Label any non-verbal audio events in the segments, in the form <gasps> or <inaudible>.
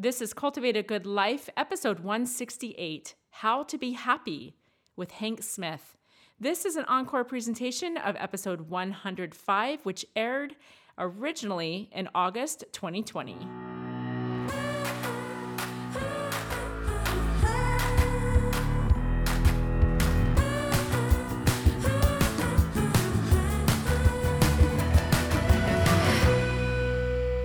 This is Cultivate a Good Life, episode 168 How to Be Happy with Hank Smith. This is an encore presentation of episode 105, which aired originally in August 2020.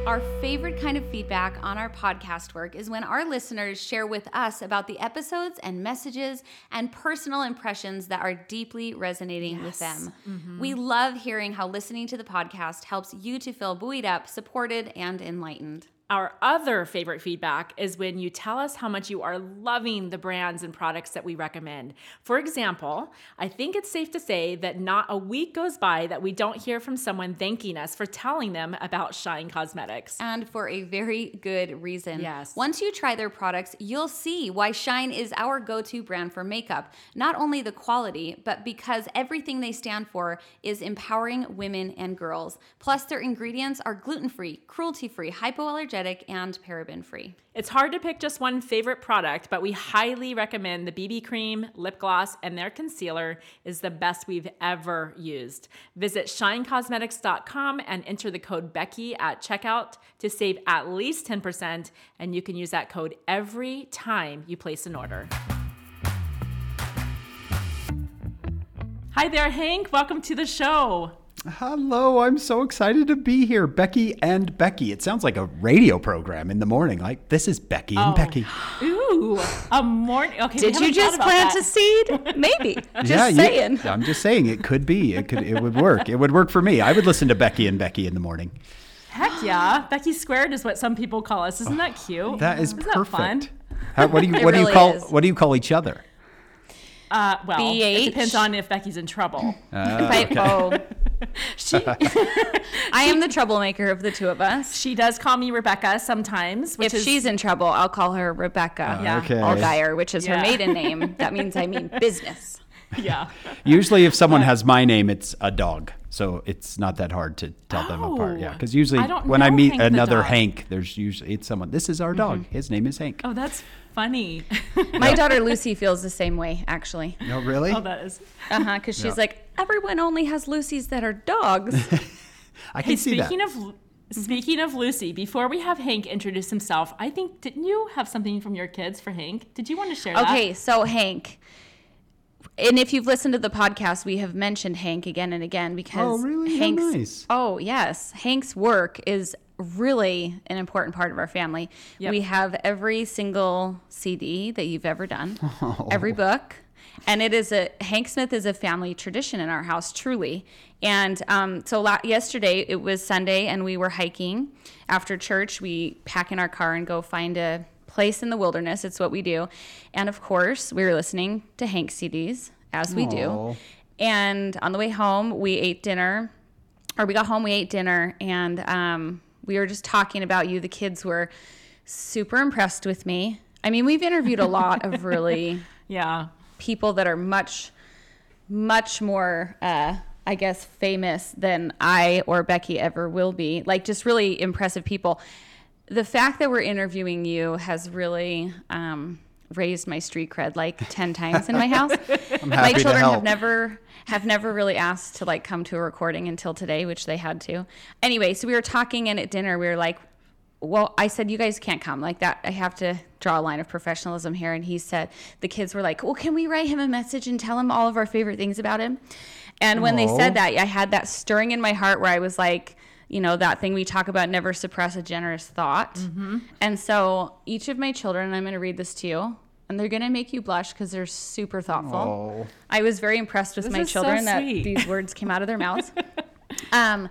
Our favorite kind of feedback on our podcast work is when our listeners share with us about the episodes and messages and personal impressions that are deeply resonating with them. Mm-hmm. We love hearing how listening to the podcast helps you to feel buoyed up, supported, and enlightened. Our other favorite feedback is when you tell us how much you are loving the brands and products that we recommend. For example, I think it's safe to say that not a week goes by that we don't hear from someone thanking us for telling them about Shine Cosmetics. And for a very good reason. Yes. Once you try their products, you'll see why Shine is our go to brand for makeup. Not only the quality, but because everything they stand for is empowering women and girls. Plus, their ingredients are gluten free, cruelty free, hypoallergenic, and paraben free. It's hard to pick just one favorite product, but we highly recommend the BB cream, lip gloss, and their concealer is the best we've ever used. Visit shinecosmetics.com and enter the code Becky at checkout to save at least 10%, and you can use that code every time you place an order. Hi there, Hank. Welcome to the show. Hello, I'm so excited to be here. Becky and Becky. It sounds like a radio program in the morning. Like, this is Becky and Oh. Becky. Ooh, a morning. Okay, Did you just plant that. a seed? Maybe. <laughs> Just yeah, you- saying. I'm just saying it could be. It could. It would work. It would work for me. I would listen to Becky and Becky in the morning. Heck yeah. Becky squared is what some people call us. Isn't that cute? That is Isn't perfect. That fun? How, what do you <laughs> It What do you call is. What do you call each other? Uh, well, it depends on if Becky's in trouble. If I- oh, <laughs> <laughs> She <laughs> I am the troublemaker of the two of us. she does call me Rebecca sometimes. Which If is, she's in trouble, I'll call her Rebecca Yeah. Okay. Allgaier, which is Yeah. her maiden name. <laughs> That means I mean business. yeah, Usually, if someone has my name, it's a dog. So it's not that hard to tell them apart. Yeah, Oh. because usually I when I meet Hank another dog. Hank, there's usually it's someone. This is our dog. His name is Hank. oh, that's funny. My daughter Lucy feels the same way, actually. No, really? oh, that is. Uh huh. Because she's Yeah. like, everyone only has Lucy's that are dogs. <laughs> I can Hey, see that. speaking of mm-hmm. speaking of Lucy, before we have Hank introduce himself, I think didn't you have something from your kids for Hank? Did you want to share that? Okay, so Hank. And if you've listened to the podcast, we have mentioned Hank again and again because Oh, really? How Hank's nice. Oh, yes. Hank's work is really an important part of our family. Yep. We have every single CD that you've ever done, <laughs> Oh. every book. And it is a Hank Smith is a family tradition in our house, truly. And um, so la- yesterday it was Sunday, and we were hiking. After church, we pack in our car and go find a place in the wilderness. It's what we do. And of course, we were listening to Hank CDs, as we Aw. do. And on the way home, we ate dinner, or we got home, we ate dinner, and um, we were just talking about you. The kids were super impressed with me. I mean, we've interviewed a lot of really <laughs> Yeah. People that are much, much more, uh, I guess, famous than I or Becky ever will be. Like, just really impressive people. The fact that we're interviewing you has really um, raised my street cred like 10 times in my house. <laughs> my children have never have never really asked to like come to a recording until today which they had to anyway so we were talking and at dinner we were like well i said you guys can't come like that. I have to draw a line of professionalism here. And he said the kids were like well can we write him a message and tell him all of our favorite things about him? And when they said that i had that stirring in my heart where i was like you know that thing we talk about never suppress a generous thought. And so each of my children, I'm going to read this to you and they're going to make you blush because they're super thoughtful. Oh. I was very impressed with This my is so children that these words came out of their mouths. <laughs> um,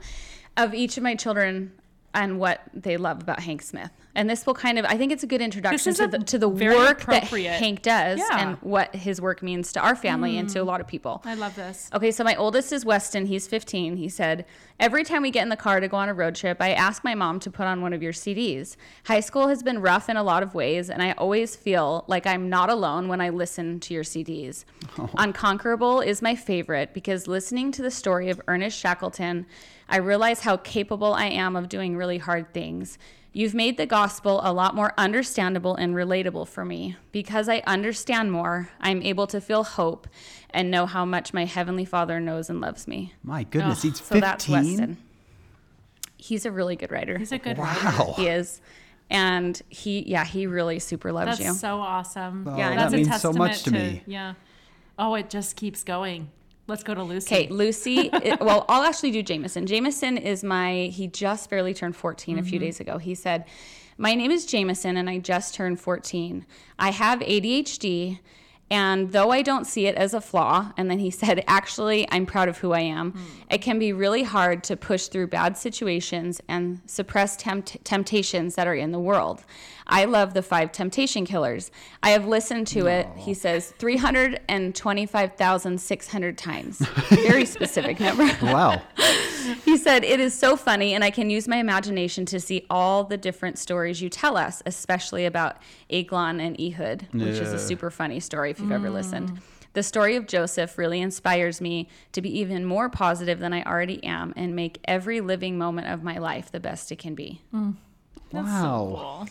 of each of my children and what they love about Hank Smith. And this will kind of, I think it's a good introduction to a the, to the work that Hank does Yeah. and what his work means to our family and to a mm. lot of people. I love this. Okay, so my oldest is Weston. He's 15. He said, Every time we get in the car to go on a road trip, I ask my mom to put on one of your CDs. High school has been rough in a lot of ways, and I always feel like I'm not alone when I listen to your CDs. <laughs> Unconquerable is my favorite because listening to the story of Ernest Shackleton, I realize how capable I am of doing really hard things. You've made the gospel a lot more understandable and relatable for me. Because I understand more, I'm able to feel hope and know how much my Heavenly Father knows and loves me. My goodness, he's 15. So that's Weston. He's a really good writer. He's a good writer. Wow. He is. And he, yeah, he really super loves That's you. That's so awesome. Oh, Yeah, that's that a means so testament much to me. Yeah. Oh, it just keeps going. Let's go to Lucy. Okay, Lucy. it- <laughs> well, I'll actually do Jameson. Jameson is my, he just barely turned 14 a few Mm-hmm. days ago. He said, My name is Jameson and I just turned 14. I have ADHD. And though I don't see it as a flaw, and then he <laughs> said, actually, I'm proud of who I am, it can be really hard to push through bad situations and suppress tempt- temptations that are in the world. I love the five temptation killers. I have listened to it, he says, 325,600 times. <laughs> Very specific number. Wow. <laughs> He said, It is so funny, and I can use my imagination to see all the different stories you tell us, especially about Eglon and Ehud, which is a super funny story if you've ever mm. listened. The story of Joseph really inspires me to be even more positive than I already am and make every living moment of my life the best it can be. Mm. wow. My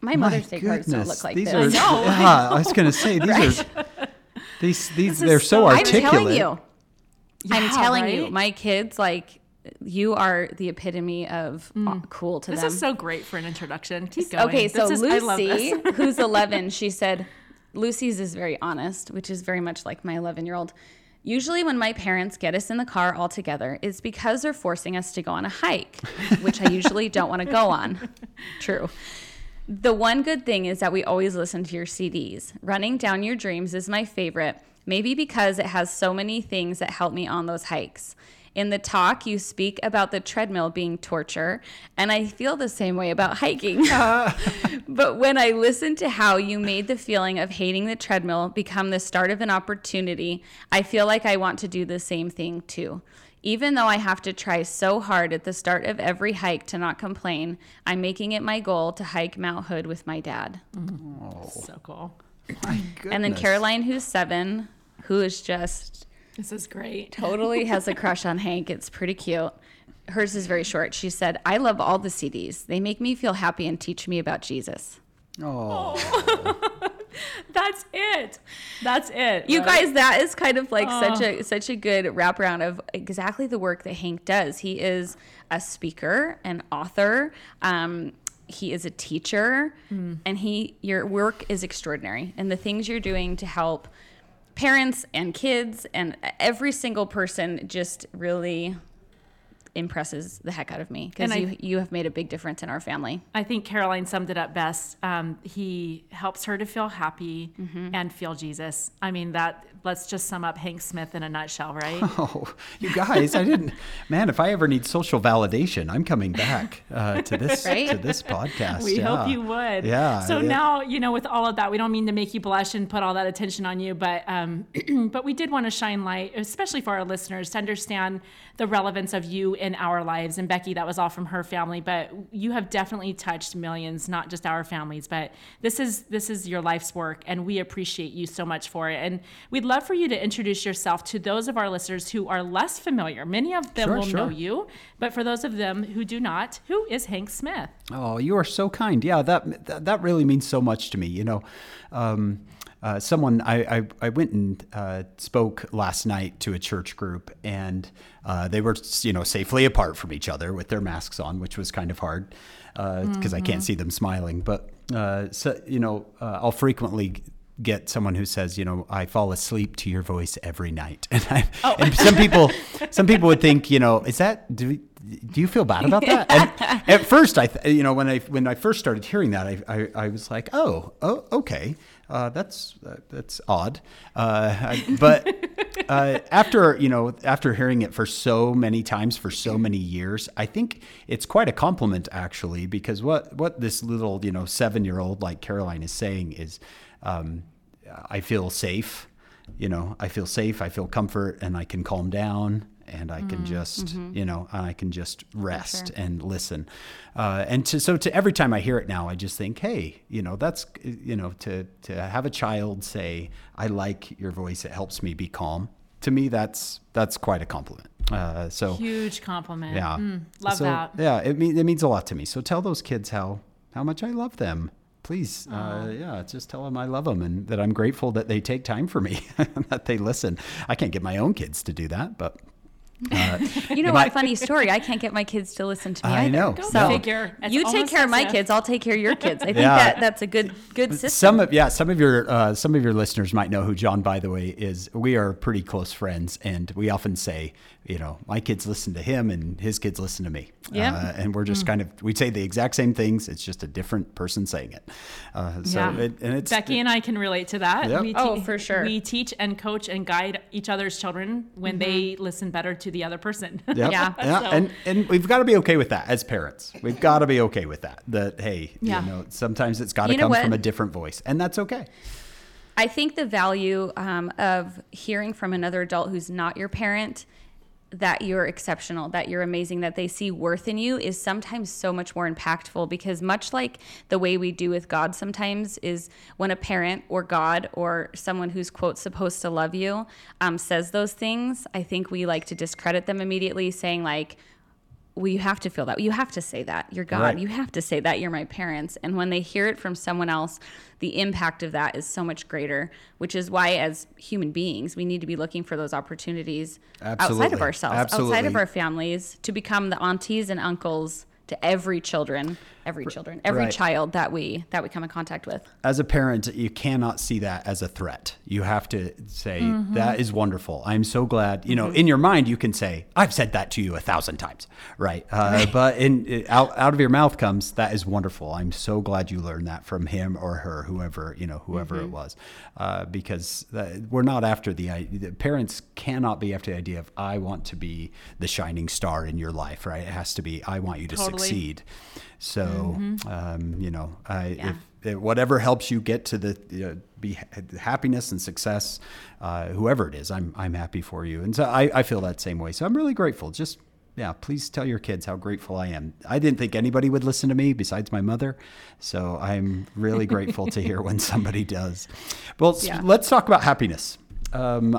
My Mother's Day cards don't look like these this. are. <laughs> Yeah, I was going to say these are. <laughs> These these they're so, so- I'm I'm articulate. telling you. I'm Yeah, telling you, my kids, like, you are the epitome of uh, cool to This them. is so great for an introduction. Keep going. Okay, so This is- I love Lucy, this. <laughs> who's 11, she said, Lucy's is very honest, which is very much like my 11 year old. Usually, when my parents get us in the car all together, it's because they're forcing us to go on a hike, which I usually don't want to go on. True. The one good thing is that we always listen to your CDs. Running Down Your Dreams is my favorite, maybe because it has so many things that help me on those hikes. In the talk, you speak about the treadmill being torture, and I feel the same way about hiking. <laughs> <laughs> but when I listen to how you made the feeling of hating the treadmill become the start of an opportunity, I feel like I want to do the same thing too. Even though I have to try so hard at the start of every hike to not complain, I'm making it my goal to hike Mount Hood with my dad. so cool. My goodness. And then. Caroline, who's seven, who is just This is great. totally has a <laughs> crush on Hank. It's pretty cute. Hers is very short. She said, I love all the CDs. They make me feel happy and teach me about Jesus. Oh, <laughs> <laughs> That's it. That's it. You right? guys, that is kind of like such a such a good wraparound of exactly the work that Hank does. He is a speaker, an author. Um, he is a teacher, and he your work is extraordinary, and the things you're doing to help parents and kids and every single person just really impresses the heck out of me because you you have made a big difference in our family. I think Caroline summed it up best. Um, he helps her to feel happy Mm-hmm. and feel Jesus. I mean, that. Let's just sum up Hank Smith in a nutshell, right? <laughs> oh, you guys! I didn't. Man, if I ever need social validation, I'm coming back uh, to <laughs> this Right? to this podcast. We yeah. hope you would. Yeah. So yeah. now, you know, with all of that, we don't mean to make you blush and put all that attention on you, but um, <clears throat> but we did want to shine light, especially for our listeners, to understand the relevance of you in our lives. And Becky, that was all from her family, but you have definitely touched millions, not just our families. But this is this is your life's work, and we appreciate you so much for it. And we'd love for you to introduce yourself to those of our listeners who are less familiar. Many of them Sure, will know you, but for those of them who do not, who is Hank Smith? Oh, you are so kind. Yeah, that that, that really means so much to me. You know, um, uh, someone I, I I went and uh, spoke last night to a church group, and uh, they were you know safely apart from each other with their masks on, which was kind of hard because I can't see them smiling. But uh, so you know, uh, I'll frequently get someone who says, you know, I fall asleep to your voice every night, <laughs> and I, and some people, some people would think, you know, is that do we, do you feel bad about that? And at first, I, th- you know, when I when I first started hearing that, I I, I was like, oh, oh, okay, uh, that's uh, that's odd, uh, I- <laughs> but uh, after you know after hearing it for so many times for so many years, I think it's quite a compliment actually because what what this little you know seven year old like Caroline is saying is, um, I feel safe, you know, I feel safe, I feel comfort, and I can calm down and I can just, you know, I can just rest and listen. Uh, and to, so to every time I hear it now, I just think, hey, you know, that's, you know, to, to have a child say, I like your voice, it helps me be calm. To me, that's, that's quite a compliment. Uh, so Huge compliment. yeah, Mm, love So, that. Yeah, it mean, it means a lot to me. So tell those kids how how much I love them. Please, uh, yeah, just tell them I love them and that I'm grateful that they take time for me, <laughs> that they listen. I can't get my own kids to do that, but uh, You know what? Funny story. I can't get my kids to listen to me. I either. know. Go No. figure. It's you take care of my if- kids. I'll take care of your kids. I think Yeah. that that's a good good system. Some of yeah, some of your uh, some of your listeners might know who John Bytheway, is. We are pretty close friends, and we often say, you know, my kids listen to him, and his kids listen to me. Yeah. uh, and we're just kind of we say the exact same things. It's just a different person saying it. Uh, so Yeah. it, and it's Becky and I can relate to that. Yep. We Oh, for sure. We teach and coach and guide each other's children when they listen better to the other person. <laughs> Yep. Yeah. yeah, So- and and we've got to be okay with that as parents. We've got to be okay with that. That hey, Yeah. you know, sometimes it's got to You know come what? from a different voice, and that's okay. I think the value um, of hearing from another adult who's not your parent that you're exceptional, that you're amazing, that they see worth in you is sometimes so much more impactful because, much like the way we do with God sometimes, is when a parent or God or someone who's, quote, supposed to love you um, says those things, I think we like to discredit them immediately, saying, like, well, you have to feel that. You have to say that. You're God. Right. You have to say that. You're my parents. And when they hear it from someone else, the impact of that is so much greater, which is why, as human beings, we need to be looking for those opportunities outside of ourselves, outside of our families, to become the aunties and uncles to every children, every children, every Right. child that we that we come in contact with. as a parent, you cannot see that as a threat. You have to say, Mm-hmm. "That is wonderful. I'm so glad. You know, in your mind, you can say, I've said that to you a thousand times. Right. Uh, <laughs> but in, out, out of your mouth comes, that is wonderful. I'm so glad you learned that from him or her, whoever, you know, whoever Mm-hmm. it was. Uh, because uh, we're not after the, i- the parents cannot be after the idea of, I want to be the shining star in your life, right? It has to be, I want you to Totally. succeed. So, Mm-hmm. um, you know, I, Yeah. if, if whatever helps you get to the you know, be ha- happiness and success, uh, whoever it is, I'm I'm happy for you, and so I, I feel that same way. So I'm really grateful. Just yeah, please tell your kids how grateful I am. I didn't think anybody would listen to me besides my mother, so I'm really <laughs> grateful to hear when somebody does. Well, Yeah. let's talk about happiness. Um, Yeah.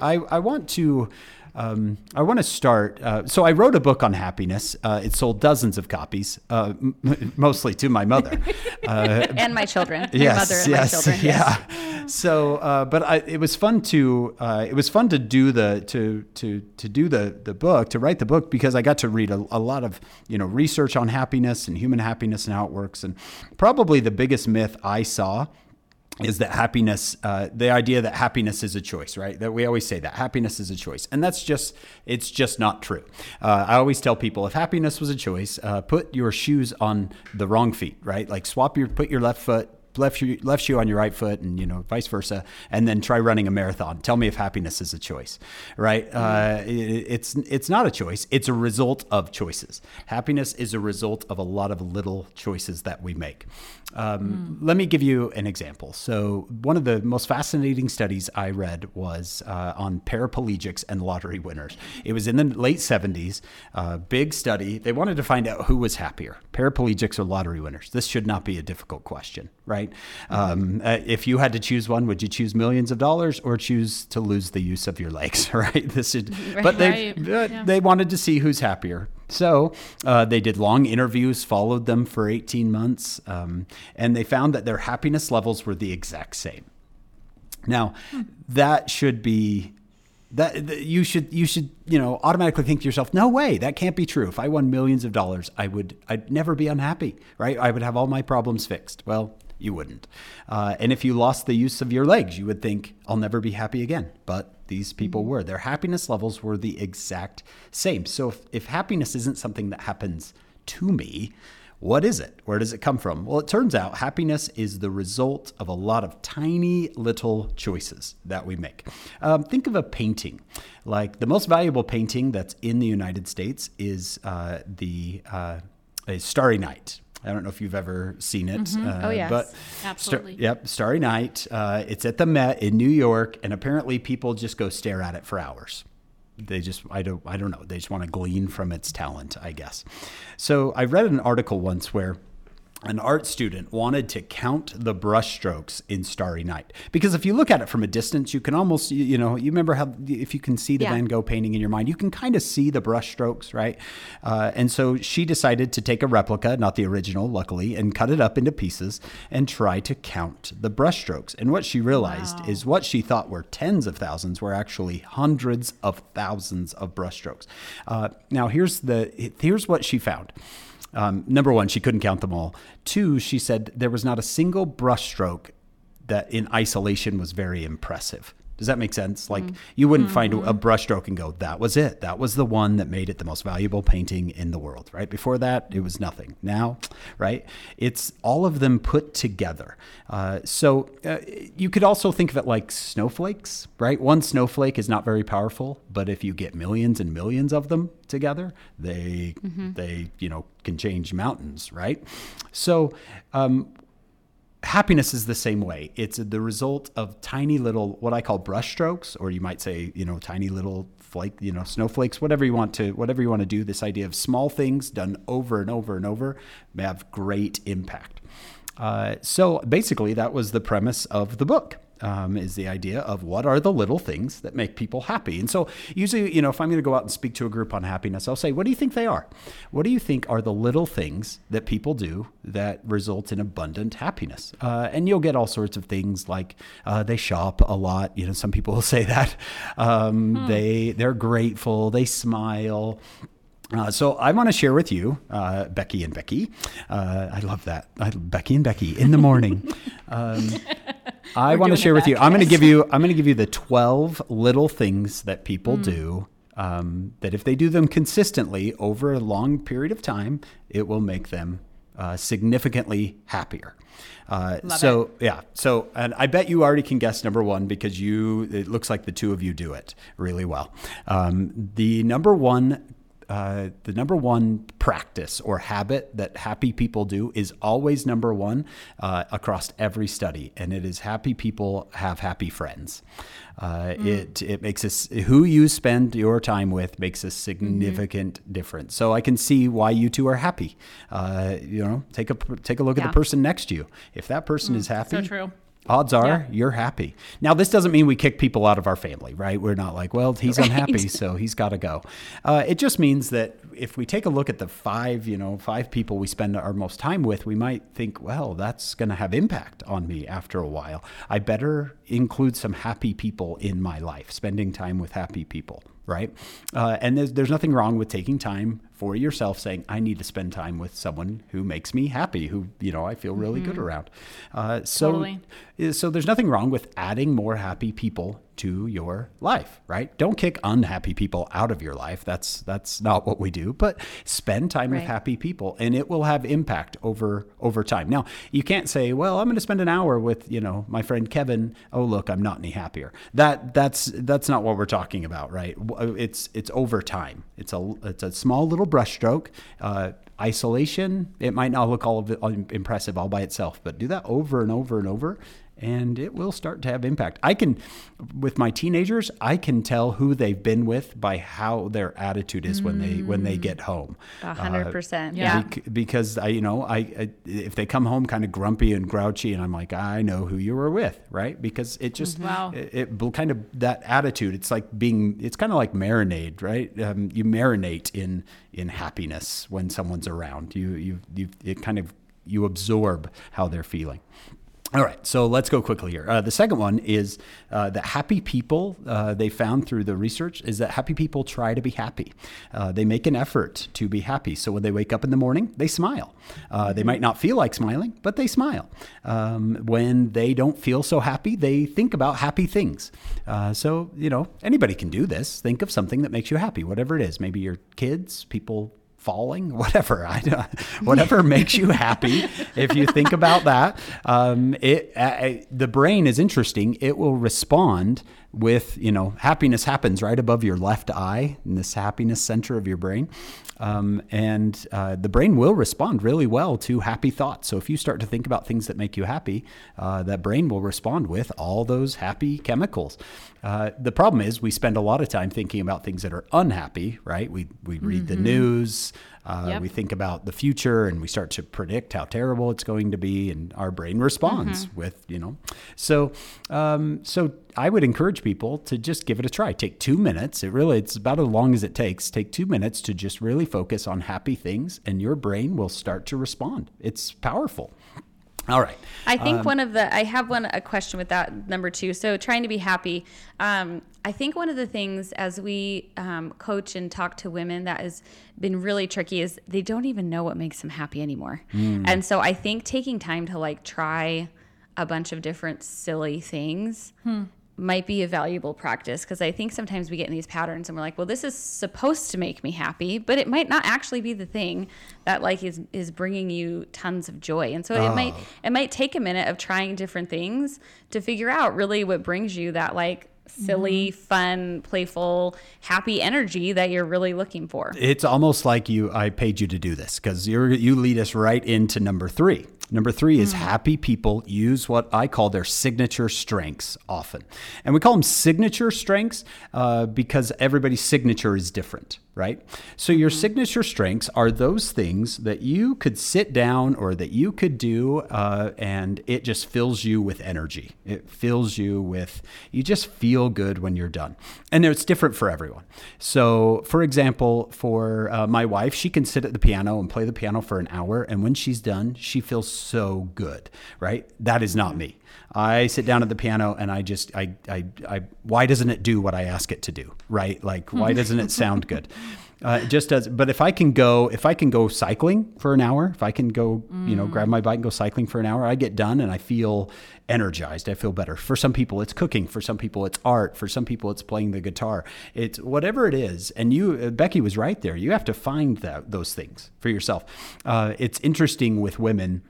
I, I I want to. Um, I want to start. Uh, so I wrote a book on happiness. Uh, it sold dozens of copies, uh, m- <laughs> mostly to my mother. <laughs> Uh, And my children. And my children. <laughs> yeah. So, uh, but I, it was fun to uh, it was fun to do the to to to do the the book to write the book because I got to read a, a lot of you know research on happiness and human happiness and how it works. And probably the biggest myth I saw is that happiness uh, the idea that happiness is a choice right? That we always say that happiness is a choice and that's just it's just not true. Uh, i always tell people if happiness was a choice uh, put your shoes on the wrong feet right? Like swap your put your left foot left shoe, left shoe on your right foot and you know vice versa and then try running a marathon. Tell me if happiness is a choice right? Uh, it, it's it's not a choice. It's a result of choices. Happiness is a result of a lot of little choices that we make. Um, let me give you an example. So one of the most fascinating studies i read was uh, on paraplegics and lottery winners. It was in the late 70s uh, big study. They wanted to find out who was happier paraplegics or lottery winners. This should not be a difficult question right um, uh, if you had to choose one would you choose millions of dollars or choose to lose the use of your legs <laughs> right this is but they Right. uh, Yeah. they wanted to see who's happier so uh, they did long interviews followed them for 18 months um, and they found that their happiness levels were the exact same now, that should be that that you should you should you know automatically think to yourself, no way, that can't be true. If I won millions of dollars, I would I'd never be unhappy, right? I would have all my problems fixed. Well, you wouldn't. Uh, and if you lost the use of your legs, you would think I'll never be happy again. But these people were. Their happiness levels were the exact same. So if, if happiness isn't something that happens to me, what is it? Where does it come from? Well, it turns out happiness is the result of a lot of tiny little choices that we make. Um, think of a painting. Like the most valuable painting that's in the United States is uh, the uh, a Starry Night. I don't know if you've ever seen it. Uh, Oh, yes. But Absolutely. yep, Starry Night. Uh, it's at the Met in New York, and apparently people just go stare at it for hours they just I don't I don't know they just want to glean from its talent I guess. So I read an article once where an art student wanted to count the brushstrokes in Starry Night because if you look at it from a distance, you can almost you, you know you remember how if you can see the Yeah. Van Gogh painting in your mind, you can kind of see the brushstrokes, right? Uh, and so she decided to take a replica, not the original, luckily, and cut it up into pieces and try to count the brushstrokes. And what she realized is what she thought were tens of thousands were actually hundreds of thousands of brushstrokes. Uh, now here's the here's what she found. Um, number one, she couldn't count them all. Two, she said there was not a single brushstroke that in isolation was very impressive. Does that make sense? Like you wouldn't find a brushstroke and go, that was it. That was the one that made it the most valuable painting in the world, right? Before that, it was nothing. Now, right? It's all of them put together. Uh, so uh, you could also think of it like snowflakes, right? One snowflake is not very powerful, but if you get millions and millions of them together, they they you know can change mountains, right? So um, happiness is the same way. It's the result of tiny little, what I call brushstrokes, or you might say, you know, tiny little flake, you know, snowflakes, whatever you want to, whatever you want to do. This idea of small things done over and over and over may have great impact. Uh, so basically, that was the premise of the book. Um, is the idea of what are the little things that make people happy. And so, usually, you know, if I'm going to go out and speak to a group on happiness, I'll say, What do you think they are? What do you think are the little things that people do that result in abundant happiness? Uh, and you'll get all sorts of things like uh, they shop a lot. You know, some people will <laughs> say that. Um, They they're grateful. They smile. Uh, so I want to share with you, uh, Becky and Becky. Uh, I love that. I, Becky and Becky in the morning. <laughs> um, <laughs> I want to share with you. I'm going to give you. I'm going to give you the 12 little things that people do. Um, that if they do them consistently over a long period of time, it will make them uh, significantly happier. Uh, so yeah, so and I bet you already can guess number one because you. It looks like the two of you do it really well. Um, the number one uh, the number one practice or habit that happy people do is always number one uh, across every study, and it is happy people have happy friends. Uh, It it makes us who you spend your time with makes a significant difference. So I can see why you two are happy. Uh, you know, take a take a look at the person next to you. If that person is happy, So true. Odds are Yeah. you're happy. Now, this doesn't mean we kick people out of our family, right? We're not like, well, he's unhappy, <laughs> so he's got to go. Uh, it just means that if we take a look at the five, you know, five people we spend our most time with, we might think, well, that's going to have impact on me after a while. I better include some happy people in my life, spending time with happy people. Right. Uh, and there's, there's nothing wrong with taking time for yourself saying, I need to spend time with someone who makes me happy, who, you know, I feel really good around. Uh, so, Totally. so there's nothing wrong with adding more happy people to your life, right? Don't kick unhappy people out of your life. That's that's not what we do. But spend time with happy people, and it will have impact over over time. Now, you can't say, "Well, I'm going to spend an hour with you know my friend Kevin." Oh, look, I'm not any happier. That that's that's not what we're talking about, right? It's it's over time. It's a it's a small little brushstroke. Uh, isolation, it might not look all of it impressive all by itself, but do that over and over and over, and it will start to have impact. I can, with my teenagers, I can tell who they've been with by how their attitude is when they when they get home. A hundred percent. yeah. Yeah. Bec- because I, you know, I, I if they come home kind of grumpy and grouchy, and I'm like, I know who you were with, right? Because it just, Wow. it, it kind of that attitude. It's like being, it's kind of like marinade, right? Um, you marinate in in happiness when someone's around. You you you it kind of you absorb how they're feeling. All right, so let's go quickly here. Uh, the second one is uh, that happy people, uh, they found through the research, is that happy people try to be happy. Uh, they make an effort to be happy. So when they wake up in the morning, they smile. Uh, they might not feel like smiling, but they smile. Um, when they don't feel so happy, they think about happy things. Uh, so, you know, anybody can do this. Think of something that makes you happy, whatever it is. Maybe your kids, people falling, <laughs> whatever, I, whatever makes you happy. If you think about that, um, it uh, the brain is interesting. It will respond with you know happiness happens right above your left eye in this happiness center of your brain. Um, and uh, the brain will respond really well to happy thoughts. So if you start to think about things that make you happy, uh, that brain will respond with all those happy chemicals. Uh, the problem is we spend a lot of time thinking about things that are unhappy, right? We we read the news. Uh, Yep. We think about the future and we start to predict how terrible it's going to be, and our brain responds with, you know. So, um, so I would encourage people to just give it a try. Take two minutes. It really, it's about as long as it takes. Take two minutes to just really focus on happy things, and your brain will start to respond. It's powerful. All right. I think one of the I have one a question with that number two. So trying to be happy. Um, I think one of the things as we um, coach and talk to women that has been really tricky is they don't even know what makes them happy anymore. And so I think taking time to like try a bunch of different silly things might be a valuable practice because I think sometimes we get in these patterns and we're like, well, this is supposed to make me happy, but it might not actually be the thing that like is is bringing you tons of joy. And so it might it might take a minute of trying different things to figure out really what brings you that like silly, fun, playful, happy energy that you're really looking for. It's almost like you I paid you to do this because you you lead us right into number three. Number three is happy people use what I call their signature strengths often. And we call them signature strengths uh, because everybody's signature is different, right? So your signature strengths are those things that you could sit down or that you could do uh, and it just fills you with energy. It fills you with, you just feel good when you're done. And it's different for everyone. So, for example, for uh, my wife, she can sit at the piano and play the piano for an hour. And when she's done, she feels so good, right? That is not me. I sit down at the piano and I just, I, I, I, why doesn't it do what I ask it to do, right? Like, why doesn't it sound good? Uh, it just does. But if I can go, if I can go cycling for an hour, if I can go, you know, grab my bike and go cycling for an hour, I get done and I feel energized. I feel better. For some people, it's cooking. For some people, it's art. For some people, it's playing the guitar. It's whatever it is. And you, uh, Becky was right there. You have to find that, those things for yourself. Uh, it's interesting with women.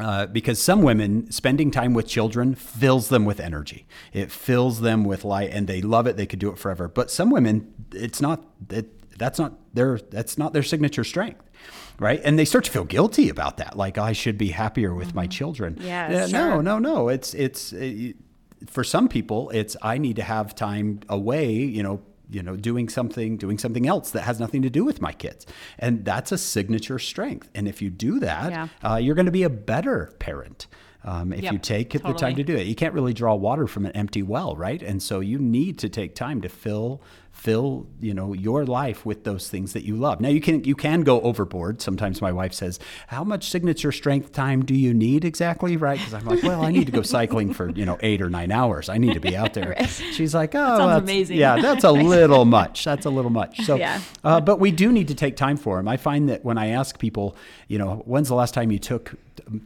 Uh, because some women spending time with children fills them with energy. It fills them with light, and they love it. They could do it forever. But some women, it's not. It, that's not their. That's not their signature strength, right? And they start to feel guilty about that. Like I should be happier with my children. Yeah, sure. No, no, no. It's it's. Uh, for some people, it's I need to have time away. You know, you know, doing something, doing something else that has nothing to do with my kids, and that's a signature strength. And if you do that, Yeah. uh, you're going to be a better parent. Um, if Yep, you take the time to do it, you can't really draw water from an empty well, right? And so you need to take time to fill fill you know your life with those things that you love. Now you can you can go overboard. Sometimes my wife says, "How much signature strength time do you need exactly?" Right? Because I'm like, "Well, I need to go cycling for you know eight or nine hours. I need to be out <laughs> there." She's like, "Oh, sounds that's- amazing. Yeah, that's a <laughs> little much. That's a little much. So, Yeah. uh, but we do need to take time for them. I find that when I ask people, you know, when's the last time you took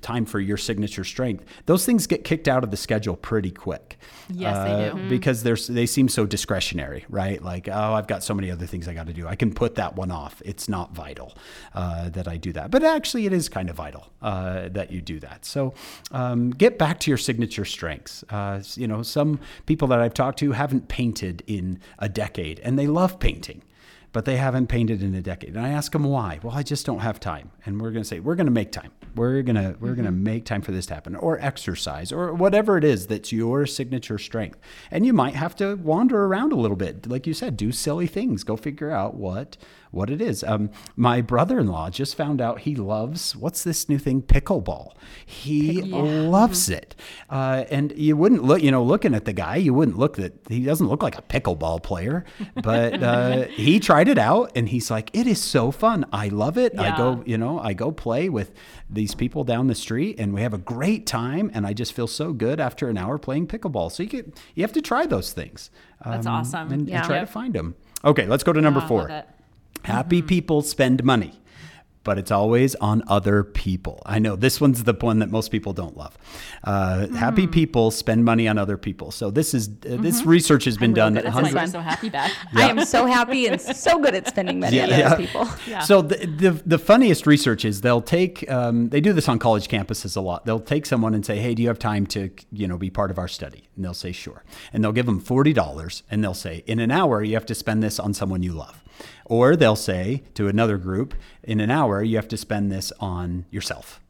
time for your signature strength? Those things get kicked out of the schedule pretty quick. Yes, they Uh, do. Mhm. Because there's they seem so discretionary, right? Like, oh, I've got so many other things I got to do. I can put that one off. It's not vital uh, that I do that, but actually, it is kind of vital uh, that you do that. So, um, get back to your signature strengths. Uh, you know, some people that I've talked to haven't painted in a decade, and they love painting but they haven't painted in a decade. And I ask them why. Well, I just don't have time. And we're going to say we're going to make time. We're going to we're going to mm-hmm. make time for this to happen, or exercise, or whatever it is that's your signature strength. And you might have to wander around a little bit, like you said, do silly things. Go figure out what what it is. Um, my brother-in-law just found out he loves what's this new thing, pickleball. He loves it. Uh, and you wouldn't look, you know, looking at the guy, you wouldn't look that he doesn't look like a pickleball player, but <laughs> uh, he tried it out and he's like, it is so fun. I love it. I go, you know, I go play with these people down the street and we have a great time. And I just feel so good after an hour playing pickleball. So you get, you have to try those things. That's um, awesome. And, and Yeah. try to find them. Okay, let's go to number four. Love it. Happy people spend money, but it's always on other people. I know this one's the one that most people don't love. Uh, Happy people spend money on other people. So this is uh, this research has been done. That's why hundreds- you're so happy back. I am so happy and so good at spending money on other people. So the, the the funniest research is they'll take um, they do this on college campuses a lot. They'll take someone and say, "Hey, do you have time to you know be part of our study?" And they'll say, "Sure." And they'll give them forty dollars, and they'll say, "In an hour, you have to spend this on someone you love." Or they'll say to another group, "In an hour, you have to spend this on yourself."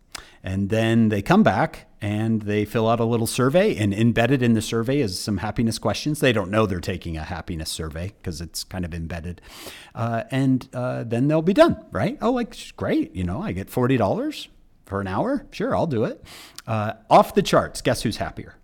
And then they come back and they fill out a little survey. And embedded in the survey is some happiness questions. They don't know they're taking a happiness survey because it's kind of embedded. Uh, and uh, then they'll be done right? Oh like great you know i get $40 for an hour? Sure i'll do it. Uh, off the charts guess who's happier?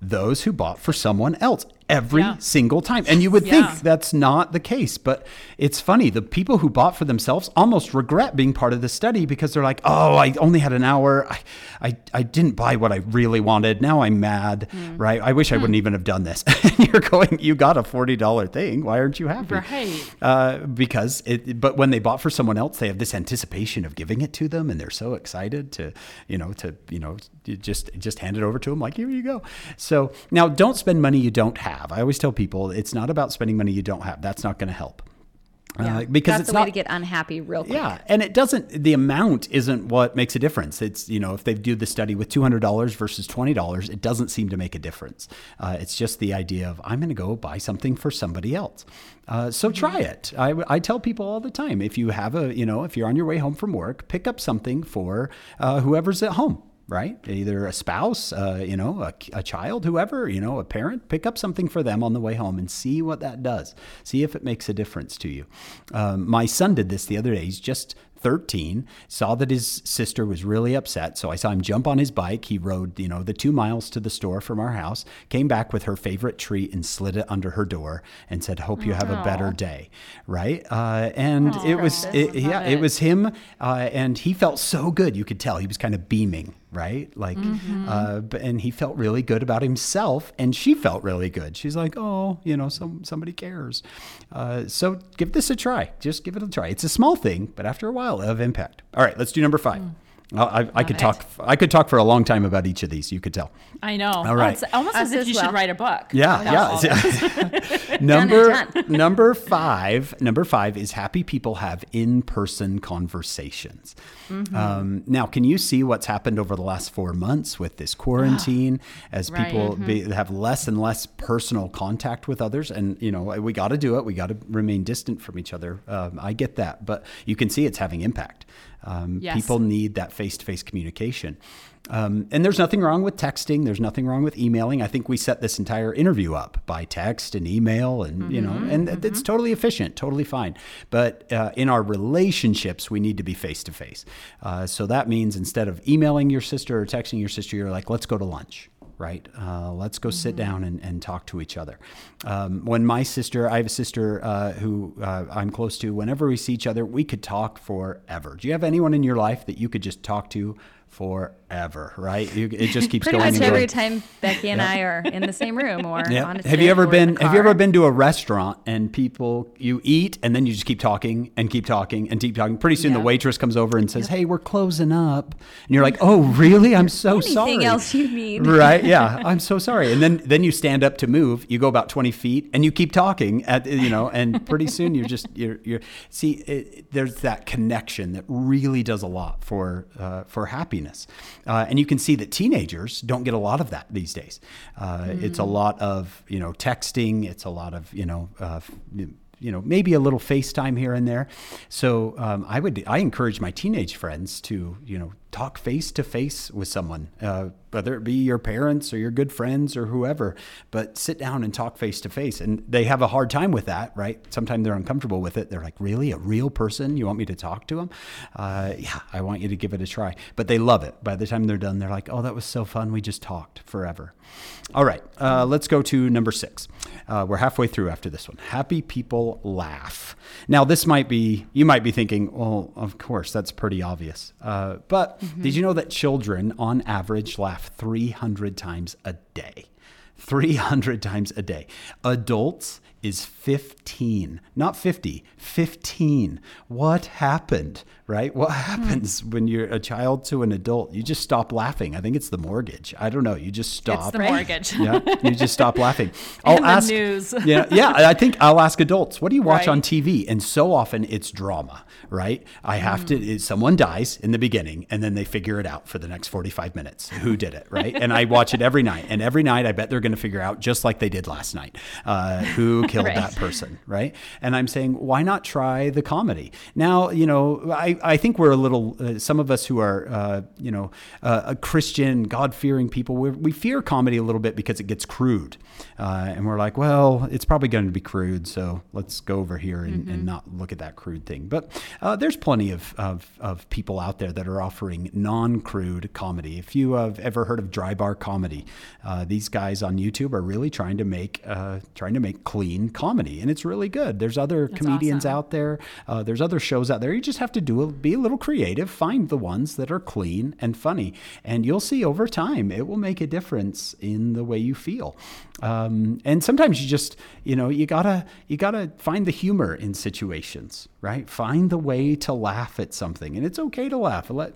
Those who bought for someone else every Yeah. single time. And you would Yeah. think that's not the case, but it's funny. The people who bought for themselves almost regret being part of the study because they're like, oh, I only had an hour. I, I, I didn't buy what I really wanted. Now I'm mad, Hmm. right? I wish I wouldn't even have done this. <laughs> You're going, you got a $40 thing. Why aren't you happy? Right. Uh, because it, but when they bought for someone else, they have this anticipation of giving it to them, and they're so excited to, you know, to you know, just just hand it over to them like here you go. So now, don't spend money you don't have. I always tell people it's not about spending money you don't have. That's not going to help. Uh, because That's it's the way not to get unhappy real quick. yeah, and it doesn't. The amount isn't what makes a difference. It's you know if they do the study with two hundred dollars versus twenty dollars, it doesn't seem to make a difference. Uh, it's just the idea of I'm going to go buy something for somebody else. Uh, so try it. I, I tell people all the time if you have a you know if you're on your way home from work, pick up something for uh, whoever's at home right? Either a spouse, uh, you know, a, a child, whoever, you know, a parent, pick up something for them on the way home and see what that does. See if it makes a difference to you. Um, my son did this the other day. He's just 13, saw that his sister was really upset. So I saw him jump on his bike. He rode, you know, the two miles to the store from our house, came back with her favorite treat and slid it under her door and said, Hope you have a better day. Right. Uh, and it was, it, yeah, it. it. was him. Uh, and he felt so good. You could tell he was kind of beaming. Right. Like, uh, and he felt really good about himself. And she felt really good. She's like, Oh, you know, some, somebody cares. Uh, so give this a try. Just give it a try. It's a small thing, but after a while, it'll have impact. All right, let's do number five. I, I, I could it. talk. I could talk for a long time about each of these. You could tell. I know. All right. It's almost Us as if you well. should write a book. Yeah, about all <laughs> this. yeah. number <laughs> number five. Number five is happy people have in-person conversations. Mm-hmm. Um, now, can you see what's happened over the last four months with this quarantine <gasps> as Right. people be, have less and less personal contact with others? And you know, we got to do it. We got to remain distant from each other. Um, I get that, but you can see it's having impact. Um, Yes. People need that face-to-face communication. Um, and there's nothing wrong with texting. There's nothing wrong with emailing. I think we set this entire interview up by text and email, and you know, and it's totally efficient, totally fine. But uh, in our relationships, we need to be face to face. So that means instead of emailing your sister or texting your sister, you're like, let's go to lunch right? Uh, let's go sit down and, and talk to each other. Um, when my sister, I have a sister uh, who uh, I'm close to, whenever we see each other, we could talk forever. Do you have anyone in your life that you could just talk to forever, right? You, it just keeps Pretty going much and every time Becky and I are in the same room or <laughs> Yeah. on a Have you ever been have you ever been to a restaurant and people you eat and then you just keep talking and keep talking and keep talking. Pretty soon the waitress comes over and says, "Hey, we're closing up." And you're like, "Oh, really? I'm so Anything sorry." else you need. <laughs> right? Yeah, I'm so sorry. And then then you stand up to move. You go about 20 feet and you keep talking at you know, and pretty soon you're just you're you're see it, there's that connection that really does a lot for uh, for happiness. Uh, and you can see that teenagers don't get a lot of that these days. Uh, It's a lot of you know texting. It's a lot of you know. Uh, you know, maybe a little FaceTime here and there. So um, I would, I encourage my teenage friends to, you know, talk face to face with someone, uh, whether it be your parents or your good friends or whoever, but sit down and talk face to face. And they have a hard time with that, right? Sometimes they're uncomfortable with it. They're like, really, a real person? You want me to talk to them? Uh, yeah, I want you to give it a try. But they love it. By the time they're done, they're like, oh, that was so fun. We just talked forever. All right, uh, let's go to number six. Uh, we're halfway through after this one. Happy people laugh. Now, this might be, you might be thinking, well, of course, that's pretty obvious. Uh, but did you know that children, on average, laugh 300 times a day? 300 times a day. Adults is 15, not 50, 15. What happened, right? What happens when you're a child to an adult? You just stop laughing. I think it's the mortgage. I don't know. You just stop. It's the <laughs> mortgage. yeah, you just stop laughing. <laughs> And the news. <laughs> yeah, yeah. I think I'll ask adults, what do you watch Right. on TV? And so often it's drama, right? I have to. Mm. It, someone dies in the beginning, and then they figure it out for the next forty-five minutes. Who did it, right? And I watch it every night, and every night I bet they're going to figure out just like they did last night, uh, who killed that person, right? And I'm saying, why not try the comedy? Now, you know, I, I think we're a little, uh, some of us who are, uh, you know, uh, a Christian, God fearing people, we we fear comedy a little bit because it gets crude. Uh, and we're like, well, it's probably going to be crude, so let's go over here and, Mm-hmm. and not look at that crude thing. But uh, there's plenty of, of, of people out there that are offering non crude comedy. If you have ever heard of dry bar comedy, uh, these guys on YouTube are really trying to make uh, trying to make clean comedy, and it's really good. There's other comedians awesome. out there. Uh, there's other shows out there. You just have to do a, be a little creative. Find the ones that are clean and funny, and you'll see over time it will make a difference in the way you feel. Um, and sometimes you just you know you gotta you gotta find the humor in situations, right? Find the way to laugh at something, and it's okay to laugh. Let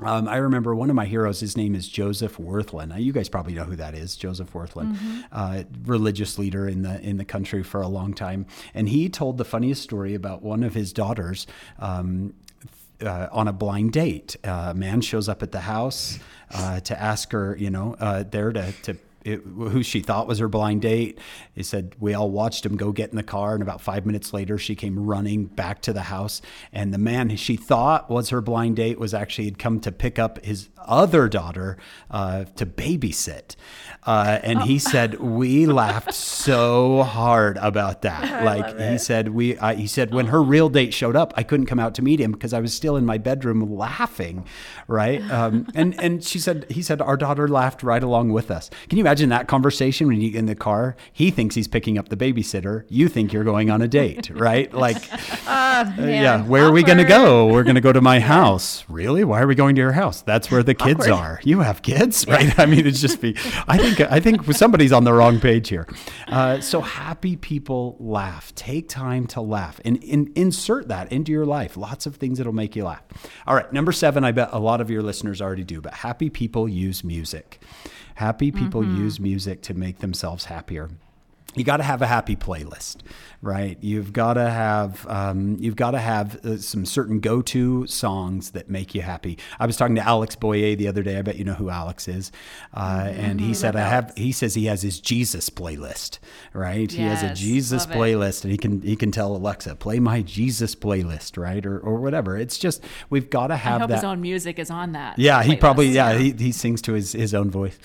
um, I remember one of my heroes. His name is Joseph Wirthlin. Now, you guys probably know who that is. Joseph Wirthlin, uh, religious leader in the in the country for a long time, and he told the funniest story about one of his daughters. Um, uh, on a blind date, uh, a man shows up at the house uh, to ask her, you know, uh, there to to it, who she thought was her blind date. He said, We all watched him go get in the car. And about five minutes later, she came running back to the house. And the man she thought was her blind date was actually had come to pick up his other daughter uh, to babysit. Uh, and he said, We <laughs> laughed so hard about that. like, he said, we, I, he said, when her real date showed up, I couldn't come out to meet him because I was still in my bedroom laughing. Right. Um, <laughs> and, and she said, he said, our daughter laughed right along with us. Can you imagine that conversation when you get in the car? He thinks he's picking up the babysitter. You think you're going on a date, <laughs> right? Like, uh, yeah, where are we going to go? We're going to go to my house. Really? Why are we going to your house? That's where the kids are. You have kids, right? I mean, it's just be. I think I think somebody's on the wrong page here. Uh, so happy people laugh. Take time to laugh and, and insert that into your life. Lots of things that'll make you laugh. All right, number seven. I bet a lot of your listeners already do, but happy people use music. Happy people use music to make themselves happier you got to have a happy playlist, right? You've got to have um, you've got to have uh, some certain go-to songs that make you happy. I was talking to Alex Boyé the other day. I bet you know who Alex is, uh, and he said I have. He says he has his Jesus playlist, right? he has a Jesus love it. playlist, and he can he can tell Alexa play my Jesus playlist, right, or or whatever. It's just we've got to I have hope that. his own music is on that. Yeah, he playlist. probably yeah he, he sings to his, his own voice.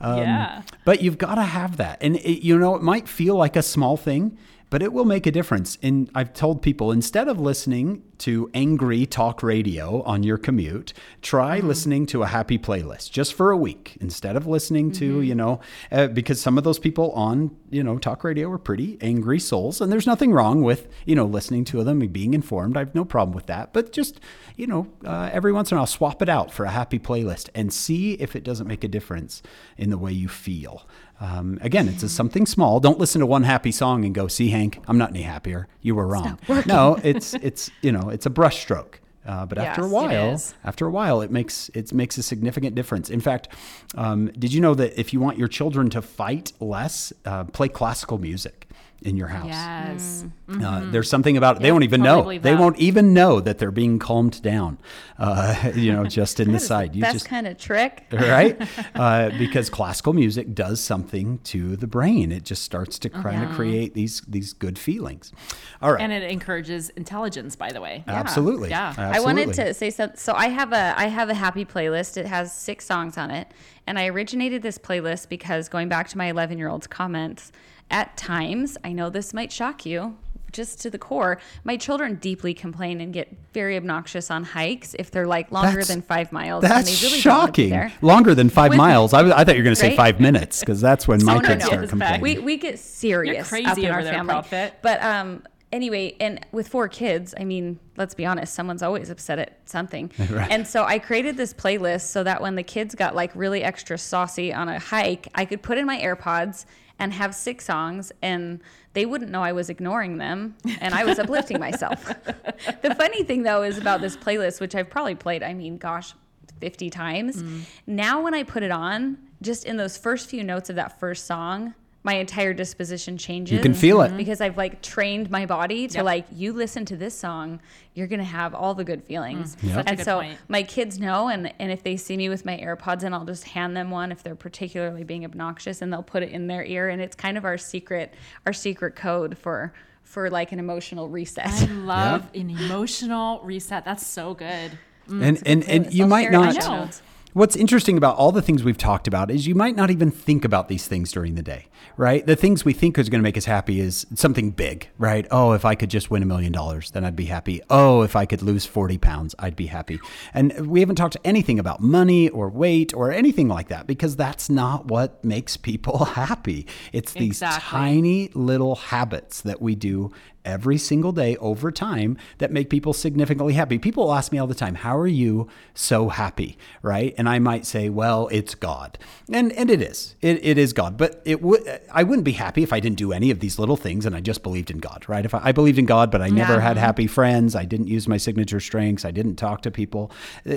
Um, Yeah. But you've got to have that, and it, you know it might feel like a small thing, but it will make a difference. And I've told people instead of listening to angry talk radio on your commute, try listening to a happy playlist just for a week instead of listening to you know uh, because some of those people on you know talk radio are pretty angry souls, and there's nothing wrong with you know listening to them and being informed. I have no problem with that, but just you know uh, every once in a while swap it out for a happy playlist and see if it doesn't make a difference in the way you feel. Um, again, it's a something small. Don't listen to one happy song and go, "See, Hank, I'm not any happier. You were wrong." No, it's it's you know it's a brushstroke. Uh, but after a while, after a while, it makes it makes a significant difference. In fact, um, did you know that if you want your children to fight less, uh, play classical music in your house? Yes. Uh, there's something about it. They won't even totally know. They won't even know that they're being calmed down. Uh, <laughs> you know, just in the side. You Best just kind of trick. <laughs> right? <laughs> Uh, because classical music does something to the brain. It just starts to kind of create these these good feelings. All right. And it encourages intelligence, by the way. Absolutely. Yeah. Absolutely. I wanted to say something. So I have a I have a happy playlist. It has six songs on it, and I originated this playlist because going back to my 11 year old's comments, at times I know this might shock you. Just to the core, my children deeply complain and get very obnoxious on hikes if they're like longer That's- than five miles. That's and they really don't wanna be shocking. there. Longer than five With- miles. I, I thought you were going to say Right? five minutes because that's when my Oh, no, kids no. start complaining. We we get serious crazy up in over our there, family. Prophet. But um anyway, and with four kids, I mean, let's be honest, someone's always upset at something. <laughs> And so I created this playlist so that when the kids got like really extra saucy on a hike, I could put in my AirPods and have six songs and they wouldn't know I was ignoring them and I was uplifting myself. <laughs> the funny thing though is about this playlist, which I've probably played, I mean, gosh, 50 times. Mm. Now when I put it on, just in those first few notes of that first song, my entire disposition changes. You can feel it. Mm-hmm. because I've like trained my body to Yep. like you listen to this song, you're gonna have all the good feelings. Yep. Such a And good so point. my kids know, and and if they see me with my AirPods, and I'll just hand them one if they're particularly being obnoxious, and they'll put it in their ear, and it's kind of our secret our secret code for for like an emotional reset. I <laughs> love an emotional reset. That's so good. Mm. and and, and you I'll might share it in not the show notes. What's interesting about all the things we've talked about is you might not even think about these things during the day, right? The things we think is going to make us happy is something big, right? Oh, if I could just win a million dollars, then I'd be happy. Oh, if I could lose 40 pounds, I'd be happy. And we haven't talked anything about money or weight or anything like that because that's not what makes people <laughs> happy. It's these Exactly. tiny little habits that we do every single day over time that make people significantly happy. People ask me all the time, "How are you so happy?" Right? And I might say, "Well, it's God." And and it is. It, it is God. But it would I wouldn't be happy if I didn't do any of these little things and I just believed in God, right? If I, I believed in God, but I never Yeah. had happy friends, I didn't use my signature strengths, I didn't talk to people. Uh,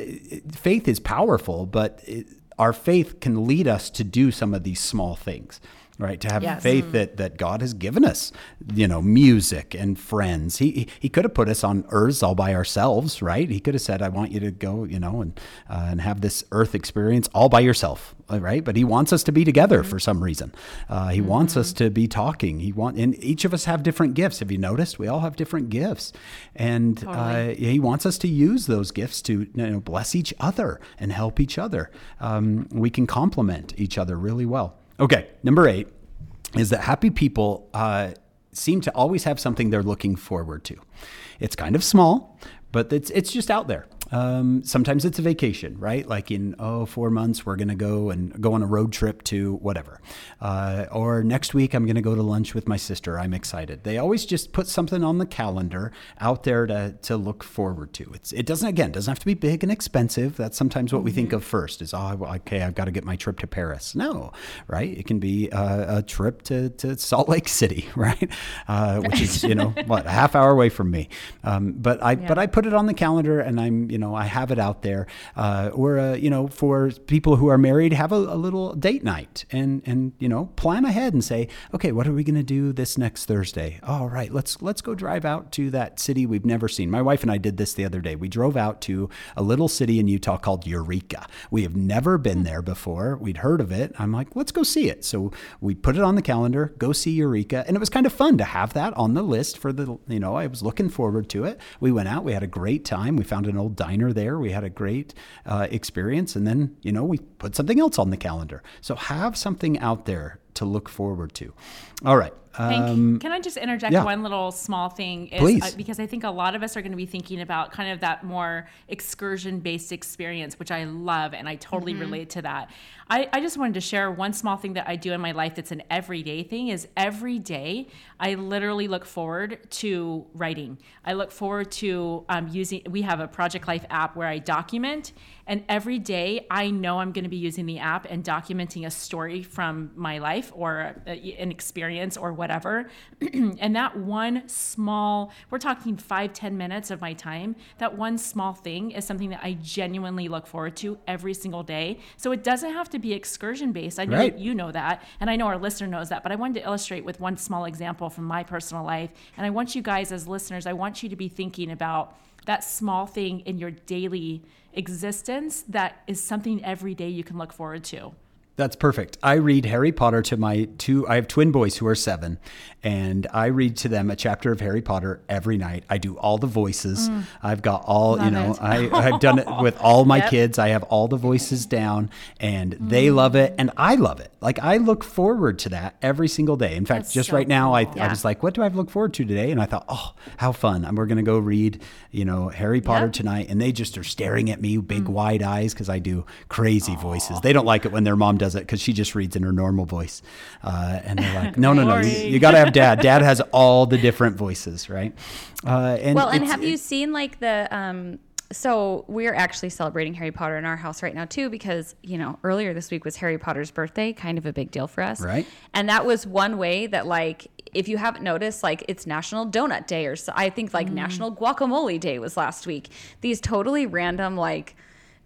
Faith is powerful, but it, our faith can lead us to do some of these small things right? To have Yes. faith that that god has given us you know music and friends. He he- could have put us on earth all by ourselves right? He could have said i want you to go you know and uh, and have this earth experience all by yourself uh, right? But he wants us to be together for some reason. Uh, he wants us to be talking. He want and each of us have different gifts. Have you noticed? We all have different gifts. And uh, he wants us to use those gifts to you know bless each other and help each other. Um, we can complement each other really well Okay, number eight is that happy people uh, seem to always have something they're looking forward to. It's kind of small, but it's it's just out there. Um, sometimes it's a vacation, right? Like in oh four months we're gonna go and go on a road trip to whatever, uh, or next week I'm gonna go to lunch with my sister. I'm excited. They always just put something on the calendar out there to to look forward to. It's it doesn't again doesn't have to be big and expensive. That's sometimes what we think of first is oh okay I've got to get my trip to Paris. No, right? It can be uh, a trip to, to Salt Lake City, <laughs> right? Uh, which is you know <laughs> what a half hour away from me. Um, but I but I put it on the calendar and I'm you know I have it out there. Uh, or uh, you know for people who are married, have a, a little date night and and you know plan ahead and say okay what are we going to do this next Thursday? All right, let's let's go drive out to that city we've never seen. My wife and I did this the other day. We drove out to a little city in Utah called Eureka. We have never been there before. We'd heard of it. I'm like, let's go see it. So we put it on the calendar, go see Eureka. And it was kind of fun to have that on the list for the, you know, I was looking forward to it. We went out, we had a great time. We found an old diner there. We had a great uh, experience. And then, you know, we put something else on the calendar. So have something out there to look forward to. All right. Um, can I just interject yeah. one little small thing? Is, Please. uh, because I think a lot of us are going to be thinking about kind of that more excursion based experience, which I love and I totally Mm-hmm. relate to that. I, I just wanted to share one small thing that I do in my life that's an everyday thing is every day I literally look forward to writing. I look forward to um, using, we have a Project Life app where I document and every day I know I'm going to be using the app and documenting a story from my life or a, an experience or whatever. <clears throat> and that one small, we're talking five ten minutes of my time, that one small thing is something that I genuinely look forward to every single day. So it doesn't have to be excursion based. I know Right. you know that, and I know our listener knows that, but I wanted to illustrate with one small example from my personal life. And I want you guys, as listeners, I want you to be thinking about that small thing in your daily existence that is something every day you can look forward to. That's perfect. I read Harry Potter to my two, I have twin boys who are seven, and I read to them a chapter of Harry Potter every night. I do all the voices. I've got all, you know. I, I've done it with all my <laughs> kids. I have all the voices down, and they love it, and I love it. Like, I look forward to that every single day. In fact, That's just so right now, I, cool. I was like, what do I look forward to today? And I thought, oh, how fun. And we're going to go read, you know, Harry Potter Yep. tonight. And they just are staring at me, big wide eyes, because I do crazy voices. They don't like it when their mom does it because she just reads in her normal voice. Uh, and they're like, <laughs> no, no, no, you, you got to have dad. Dad has all the different voices, right? Uh, and well, and have you seen like the um so we're actually celebrating Harry Potter in our house right now too because, you know, earlier this week was Harry Potter's birthday, kind of a big deal for us. Right. And that was one way that like if you haven't noticed, like it's National Donut Day or so, I think like National Guacamole Day was last week. These totally random like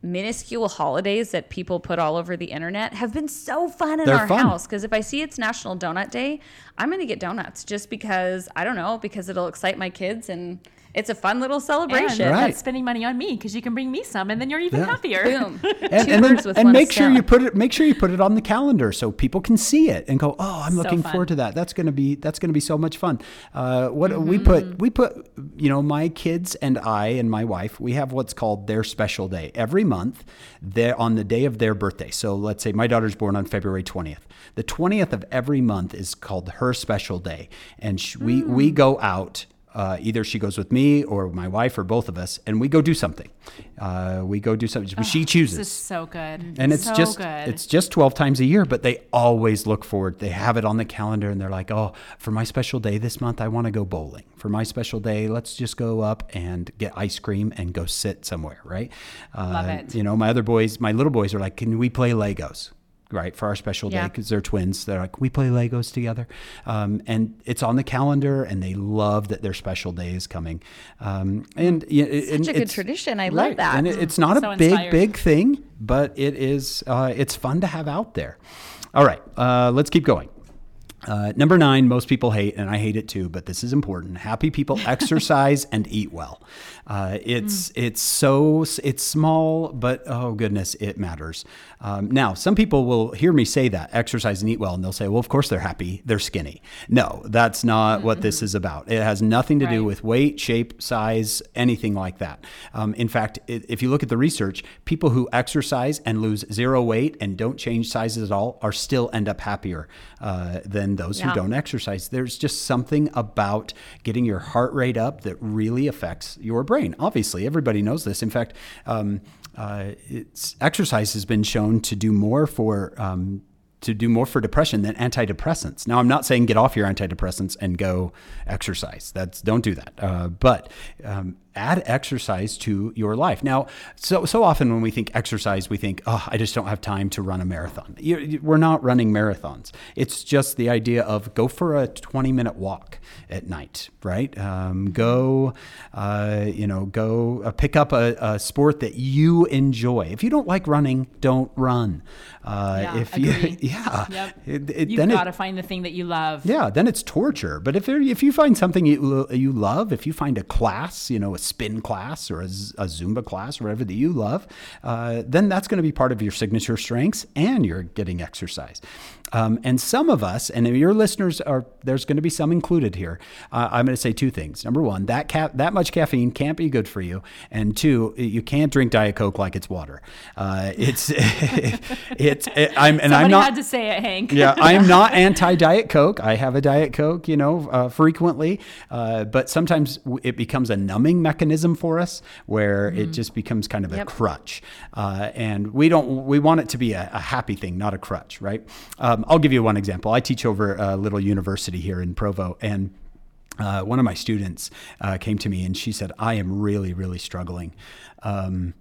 minuscule holidays that people put all over the internet have been so fun in They're our fun. house. Because if I see it's National Donut Day, I'm going to get donuts just because, I don't know, because it'll excite my kids and it's a fun little And celebration. Right. that's spending money on me because you can bring me some, and then you're even Yeah. happier. Boom. <laughs> and, Two and, then- and make sure stone. you put it make sure you put it on the calendar so people can see it and go oh i'm So looking fun. forward to that that's going to be that's going to be so much fun uh, what we Mm-hmm. put we put you know my kids and i and my wife we have what's called their special day every month they're on the day of their birthday so let's say my daughter's born on february 20th the 20th of every month is called her special day and sh- we we Hmm. go out uh, either she goes with me or my wife or both of us, and we go do something. Uh, we go do something. she chooses This is so good. and it's so just good. it's just 12 times a year but they always look forward they have it on the calendar and they're like oh for my special day this month i want to go bowling for my special day let's just go up and get ice cream and go sit somewhere right uh, Love it. you know my other boys my little boys are like can we play legos right for our special day because they're twins they're like we play legos together um, and it's on the calendar and they love that their special day is coming um, and, yeah, and Such a good it's- tradition. I love that. And it, it's not So a big, inspired. big thing, but it is. Uh, it's fun to have out there. All right, uh, let's keep going. Uh, number nine, most people hate, and I hate it too, but this is important. Happy people <laughs> exercise and eat well. Uh, it's Mm. it's so it's small, but oh goodness, it matters. Um, now, some people will hear me say that exercise and eat well, and they'll say, "Well, of course they're happy, they're skinny." No, that's not what this is about. It has nothing to do with weight, shape, size, anything like that. Um, in fact, if you look at the research, people who exercise and lose zero weight and don't change sizes at all are still end up happier uh, than those Yeah. who don't exercise. There's just something about getting your heart rate up that really affects your brain. Obviously, everybody knows this. In fact, um, uh, it's exercise has been shown to do more for um, to do more for depression than antidepressants. Now, I'm not saying get off your antidepressants and go exercise. That's don't do that. Uh, but um, add exercise to your life. Now, so so often when we think exercise, we think, oh, I just don't have time to run a marathon. You, we're not running marathons. It's just the idea of go for a 20 minute walk at night, right? Um, go, uh, you know, go uh, pick up a, a sport that you enjoy. If you don't like running, don't run. Uh, Yeah, if agree. you, <laughs> yeah, Yep. it, it, You've got to find the thing that you love. yeah, then it's torture. But if there, if you find something you you love, if you find a class, you know, a spin class or a Zumba class or whatever that you love, uh, then that's going to be part of your signature strengths, and you're getting exercise. Um, and some of us, and your listeners are, there's going to be some included here. Uh, I'm going to say two things. Number one, that ca- that much caffeine can't be good for you, and two, you can't drink Diet Coke like it's water. Uh, it's <laughs> it's I'm and Somebody I'm not had to say it, Hank. yeah, <laughs> I'm not anti Diet Coke. I have a Diet Coke, you know, uh, frequently, uh, but sometimes it becomes a numbing mechanism for us, where it just becomes kind of a crutch, uh, and we don't. We want it to be a, a happy thing, not a crutch, right? Um, I'll give you one example. I teach over a little university here in Provo, and uh, one of my students uh, came to me and she said, "I am really, really struggling." Um,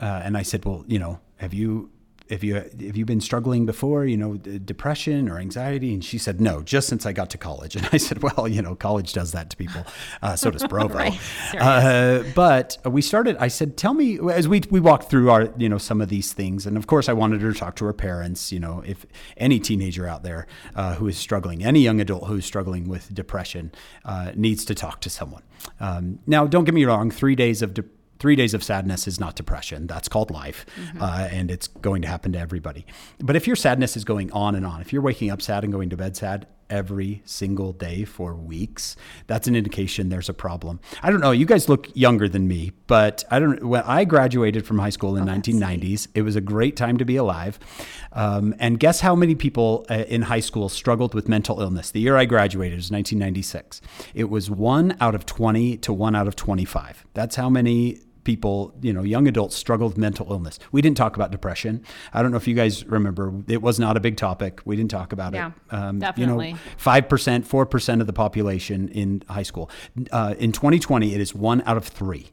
uh, and I said, "Well, you know, have you have you have you been struggling before? You know, depression or anxiety?" And she said, "No, just since I got to college." <laughs> And I said, "Well, you know, college does that to people. Uh, so does Provo." <laughs> uh, but we started. I said, "Tell me," as we we walked through our you know some of these things, and of course, I wanted her to talk to her parents. You know, if any teenager out there uh, who is struggling, any young adult who is struggling with depression, uh, needs to talk to someone. Um, now, don't get me wrong. Three days of depression three days of sadness is not depression. That's called life, uh, and it's going to happen to everybody. But if your sadness is going on and on, if you're waking up sad and going to bed sad every single day for weeks, that's an indication there's a problem. I don't know. You guys look younger than me, but I don't. When I graduated from high school in 1990s, it was a great time to be alive. Um, and guess how many people uh, in high school struggled with mental illness? The year I graduated was 1996. It was one out of 20 to one out of 25. That's how many people, you know, young adults struggle with mental illness. We didn't talk about depression. I don't know if you guys remember, it was not a big topic. We didn't talk about Yeah, it. Um, definitely. You know, 5%, 4% of the population in high school. Uh, in 2020, it is one out of three.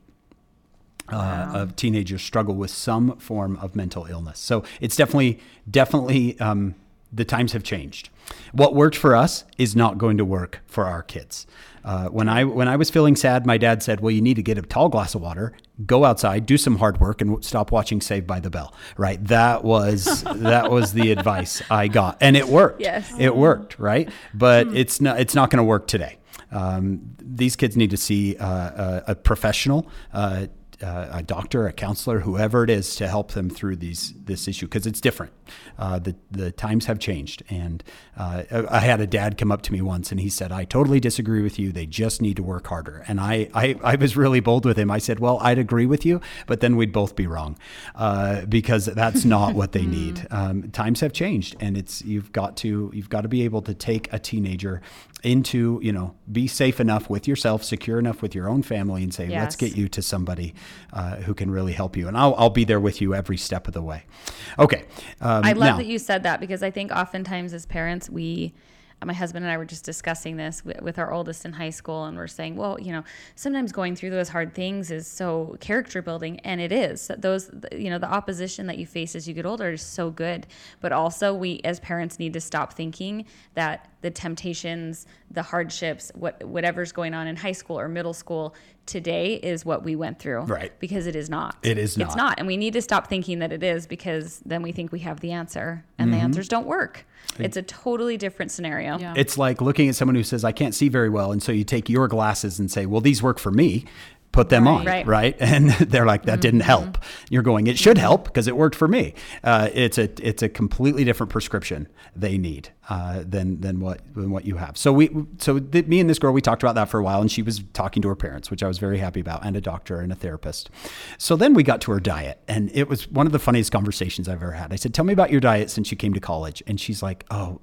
Uh, of teenagers struggle with some form of mental illness. So it's definitely, definitely um, the times have changed. What worked for us is not going to work for our kids. Uh, when I when I was feeling sad, my dad said, "Well, you need to get a tall glass of water, go outside, do some hard work, and stop watching Saved by the Bell." Right? That was <laughs> that was the advice I got, and it worked. Yes. it worked. Right? But it's not it's not going to work today. Um, these kids need to see uh, a, a professional. Uh, uh, a doctor, a counselor, whoever it is, to help them through these this issue because it's different. Uh, the the times have changed, and uh, I had a dad come up to me once and he said, "I totally disagree with you. They just need to work harder." And I I, I was really bold with him. I said, "Well, I'd agree with you, but then we'd both be wrong uh, because that's not what they <laughs> need. Um, times have changed, and it's you've got to you've got to be able to take a teenager into you know be safe enough with yourself, secure enough with your own family, and say, "Let's get you to somebody uh, who can really help you." And I'll I'll be there with you every step of the way. Okay. Um, I love now- that you said that because I think oftentimes as parents, we, my husband and I were just discussing this with, with our oldest in high school, and we're saying, well, you know, sometimes going through those hard things is so character building, and it is. Those, you know, the opposition that you face as you get older is so good, but also we as parents need to stop thinking that the temptations, the hardships, what whatever's going on in high school or middle school today is what we went through, Right. Because it is not. It is not. It's not. not. And we need to stop thinking that it is because then we think we have the answer and the mm-hmm. answers don't work. It's a totally different scenario. Yeah. It's like looking at someone who says, I can't see very well. And so you take your glasses and say, well, these work for me. Put them on, Right. right? <laughs> And they're like, that didn't help. You're going, it should help because it worked for me. Uh, it's a it's a completely different prescription they need uh, than than what than what you have. So we so th- me and this girl we talked about that for a while, and she was talking to her parents, which I was very happy about, and a doctor and a therapist. So then we got to her diet, and it was one of the funniest conversations I've ever had. I said, "Tell me about your diet since you came to college," and she's like, "Oh,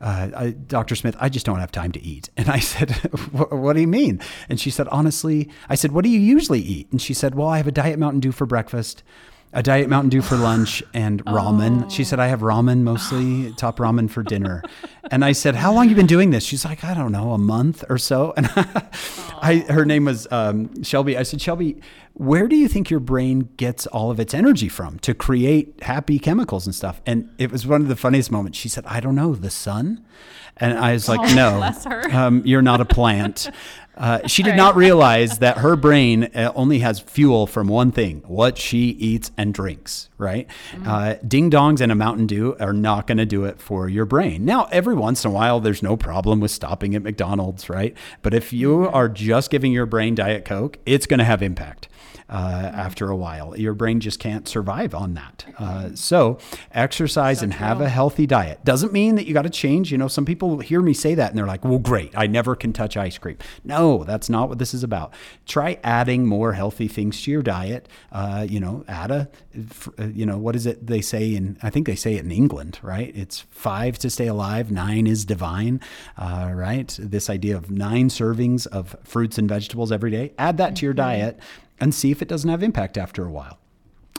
uh, I, Dr. Smith, I just don't have time to eat." And I said, <laughs> "What what do you mean?" And she said, "Honestly," I said, "What do you usually eat?" And she said, "Well, I have a diet Mountain Dew for breakfast." A diet Mountain Dew for lunch and <laughs> ramen. She said, I have ramen mostly, top ramen for dinner. And I said, How long you been doing this? She's like, I don't know, a month or so. <laughs> And I, her name was um, Shelby. I said, Shelby, where do you think your brain gets all of its energy from to create happy chemicals and stuff? And it was one of the funniest moments. She said, I don't know, the sun? And I was like, no, bless her. um, you're not a plant. <laughs> Uh, she did not realize that her brain uh, only has fuel from one thing what she eats and drinks, right? Uh, ding dongs and a Mountain Dew are not going to do it for your brain. Now, every once in a while, there's no problem with stopping at McDonald's, right? But if you are just giving your brain Diet Coke, it's going to have impact. Uh, after a while, your brain just can't survive on that. Uh, so, exercise and have a healthy diet doesn't mean that you got to change. You know, some people hear me say that and they're like, "Well, great, I never can touch ice cream." No, that's not what this is about. Try adding more healthy things to your diet. Uh, you know, add a, you know, what is it they say in? I think they say it in England, right? It's five to stay alive, nine is divine, uh, right? This idea of nine servings of fruits and vegetables every day. Add that to your diet and see if it doesn't have impact after a while.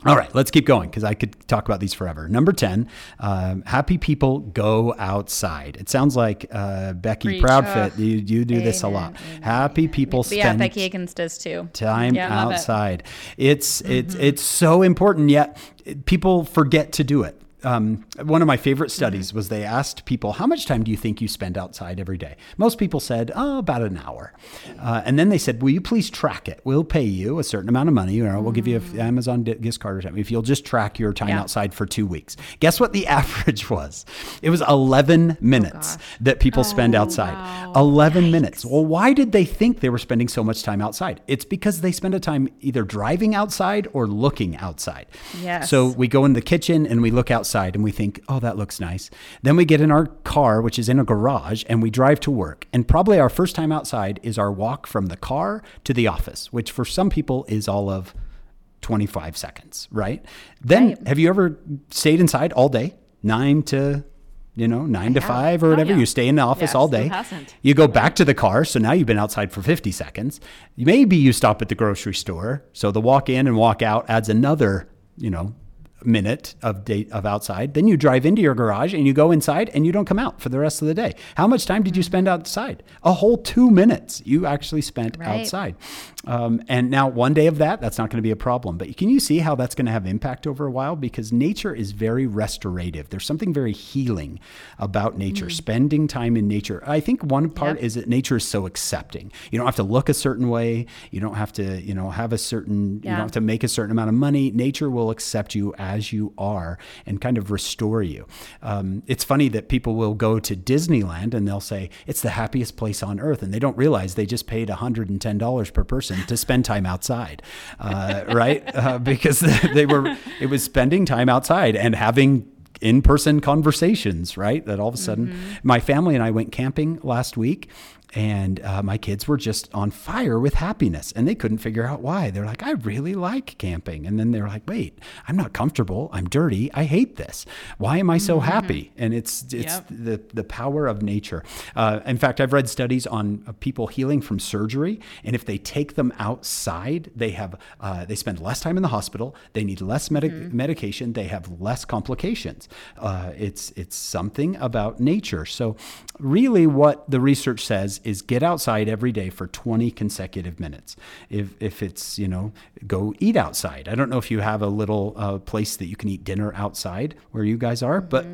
All right, let's keep going because I could talk about these forever. Number 10, um, happy people go outside. It sounds like uh, Becky Preach. Proudfit, you, you do this a Amen, lot. Happy people But yeah, spend Becky Higgins does too. time Yeah, love it. outside. It's it's it's so important. Yet people forget to do it. Um, one of my favorite studies was they asked people, "How much time do you think you spend outside every day?" Most people said, "Oh, about an hour." Uh, and then they said, "Will you please track it? We'll pay you a certain amount of money. Know, we'll give you an Amazon di- gift card or something if you'll just track your time Yeah. outside for two weeks." Guess what the <laughs> average was? It was 11 minutes that people spend outside. 11 minutes. Well, why did they think they were spending so much time outside? It's because they spend a time either driving outside or looking outside. Yes. So we go in the kitchen and we look outside and we think, oh, that looks nice. Then we get in our car, which is in a garage, and we drive to work. And probably our first time outside is our walk from the car to the office, which for some people is all of 25 seconds, right? Then Right. have you ever stayed inside all day? Nine to you know, nine to five or whatever. yeah. You stay in the office Yes, all day. You go back to the car, so now you've been outside for 50 seconds. Maybe you stop at the grocery store. So the walk in and walk out adds another, you know, minute of day of outside. Then you drive into your garage and you go inside and you don't come out for the rest of the day. How much time did you spend outside? A whole two minutes you actually spent Right. outside. Um, and now one day of that, that's not going to be a problem. But can you see how that's going to have impact over a while? Because nature is very restorative. There's something very healing about nature. Spending time in nature. I think one part Yep. is that nature is so accepting. You don't have to look a certain way. You don't have to, you know, have a certain. You don't have to make a certain amount of money. Nature will accept you as you are and kind of restore you. Um, it's funny that people will go to Disneyland and they'll say it's the happiest place on earth, and they don't realize they just paid $110 per person to spend time outside, uh, <laughs> right? Uh, because <laughs> they were it was spending time outside and having in-person conversations right that all of a sudden my family and i went camping last week and uh, my kids were just on fire with happiness and they couldn't figure out why. They're like i really like camping. And then they're like wait i'm not comfortable. I'm dirty. I hate this. Why am i so happy? And it's it's Yep. the the power of nature. Uh, in fact i've read studies on uh, people healing from surgery and if they take them outside they have uh, they spend less time in the hospital they need less medic- medication they have less complications. Uh, it's it's something about nature. So really what the research says is get outside every day for 20 consecutive minutes if if it's you know go eat outside i don't know if you have a little uh, place that you can eat dinner outside where you guys are but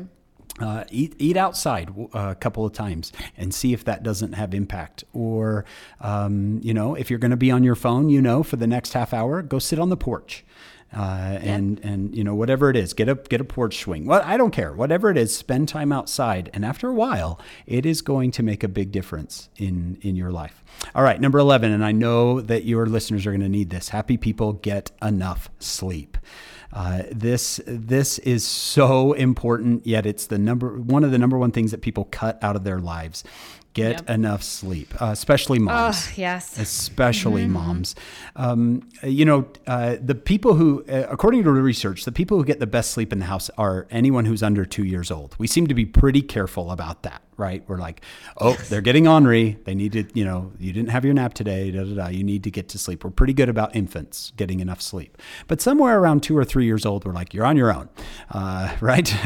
uh, eat eat outside a couple of times and see if that doesn't have impact. Or, um, you know, if you're going to be on your phone, you know, for the next half hour, go sit on the porch. Uh, and and you know whatever it is, get a get a porch swing. Well, I don't care. Whatever it is, spend time outside, and after a while, it is going to make a big difference in in your life. All right, number eleven, and I know that your listeners are going to need this. Happy people get enough sleep. Uh, this this is so important, yet it's the number one of the number one things that people cut out of their lives. Get Yep. enough sleep, uh, especially moms Oh, yes. especially moms. Um, you know, uh, the people who, uh, according to the research, the people who get the best sleep in the house are anyone who's under two years old. We seem to be pretty careful about that, right? We're like, oh, they're getting ornery. They need to, you know, you didn't have your nap today. Da, da, da. You need to get to sleep. We're pretty good about infants getting enough sleep. But somewhere around two or three years old, we're like, you're on your own, uh, <laughs> right? <laughs>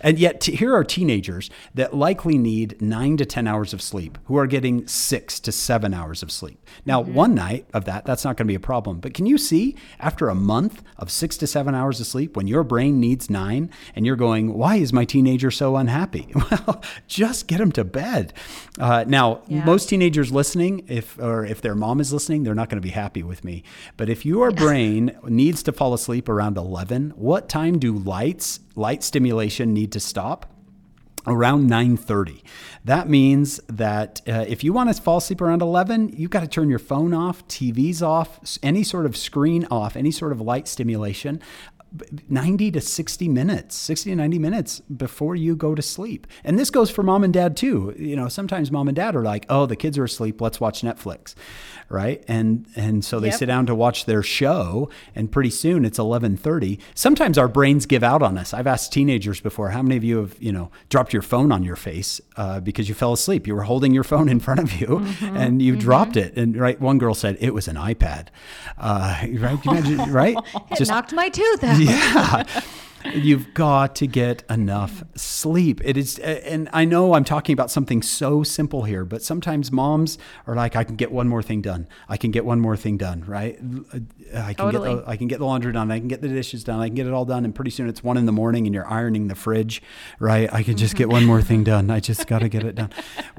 And yet, t- here are teenagers that likely need nine to 10 hours of sleep who are getting six to seven hours of sleep. Now, one night of that, that's not going to be a problem. But can you see after a month of six to seven hours of sleep, when your brain needs nine and you're going, why is my teenager so unhappy? <laughs> Well, <laughs> just get them to bed. Uh, now, Yeah. most teenagers listening, if or if their mom is listening, they're not going to be happy with me. But if your <laughs> brain needs to fall asleep around 11, what time do lights, light stimulation need to stop? around 9.30 that means that uh, if you want to fall asleep around 11 you've got to turn your phone off tvs off any sort of screen off any sort of light stimulation 90 to 60 minutes 60 to 90 minutes before you go to sleep. And this goes for mom and dad too. You know sometimes mom and dad are like oh the kids are asleep. Let's watch netflix. Right? And and so they Yep. sit down to watch their show and pretty soon it's 11:30 sometimes our brains give out on us. I've asked teenagers before how many of you have you know dropped your phone on your face uh, because you fell asleep? You were holding your phone in front of you and you dropped it. And right one girl said it was an ipad. Uh, <laughs> right? Imagine, right? <laughs> It knocked my tooth out. <laughs> yeah. <laughs> You've got to get enough sleep. It is, and I know I'm talking about something so simple here, but sometimes moms are like, "I can get one more thing done. I can get one more thing done, right? Uh, I can Totally. get, the, I can get the laundry done. I can get the dishes done. I can get it all done." And pretty soon it's one in the morning, and you're ironing the fridge, right? I can just get one more thing <laughs> done. I just got to get it done.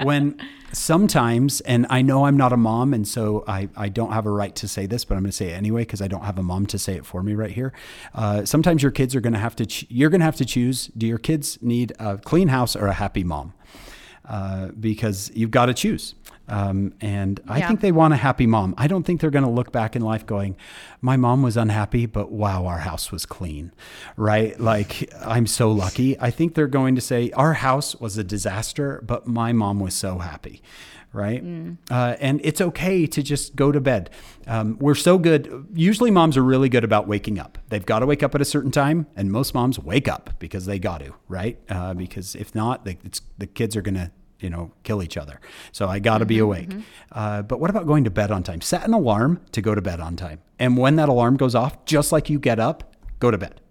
When sometimes, and I know I'm not a mom, and so I, I don't have a right to say this, but I'm going to say it anyway because I don't have a mom to say it for me right here. Uh, sometimes your kids are going to have to, ch- you're going to have to choose do your kids need a clean house or a happy mom? Uh, because you've got to choose. Um, and I Yeah. think they want a happy mom. I don't think they're going to look back in life going, my mom was unhappy, but wow, our house was clean, right? Like, I'm so lucky. I think they're going to say, our house was a disaster, but my mom was so happy. Right. Uh, and it's okay to just go to bed. Um, we're so good. Usually, moms are really good about waking up. They've got to wake up at a certain time, and most moms wake up because they got to, right? Uh, because if not, they, it's, the kids are going to you know, kill each other. So I got to be awake. Uh, but what about going to bed on time? Set an alarm to go to bed on time. And when that alarm goes off, just like you get up, go to bed.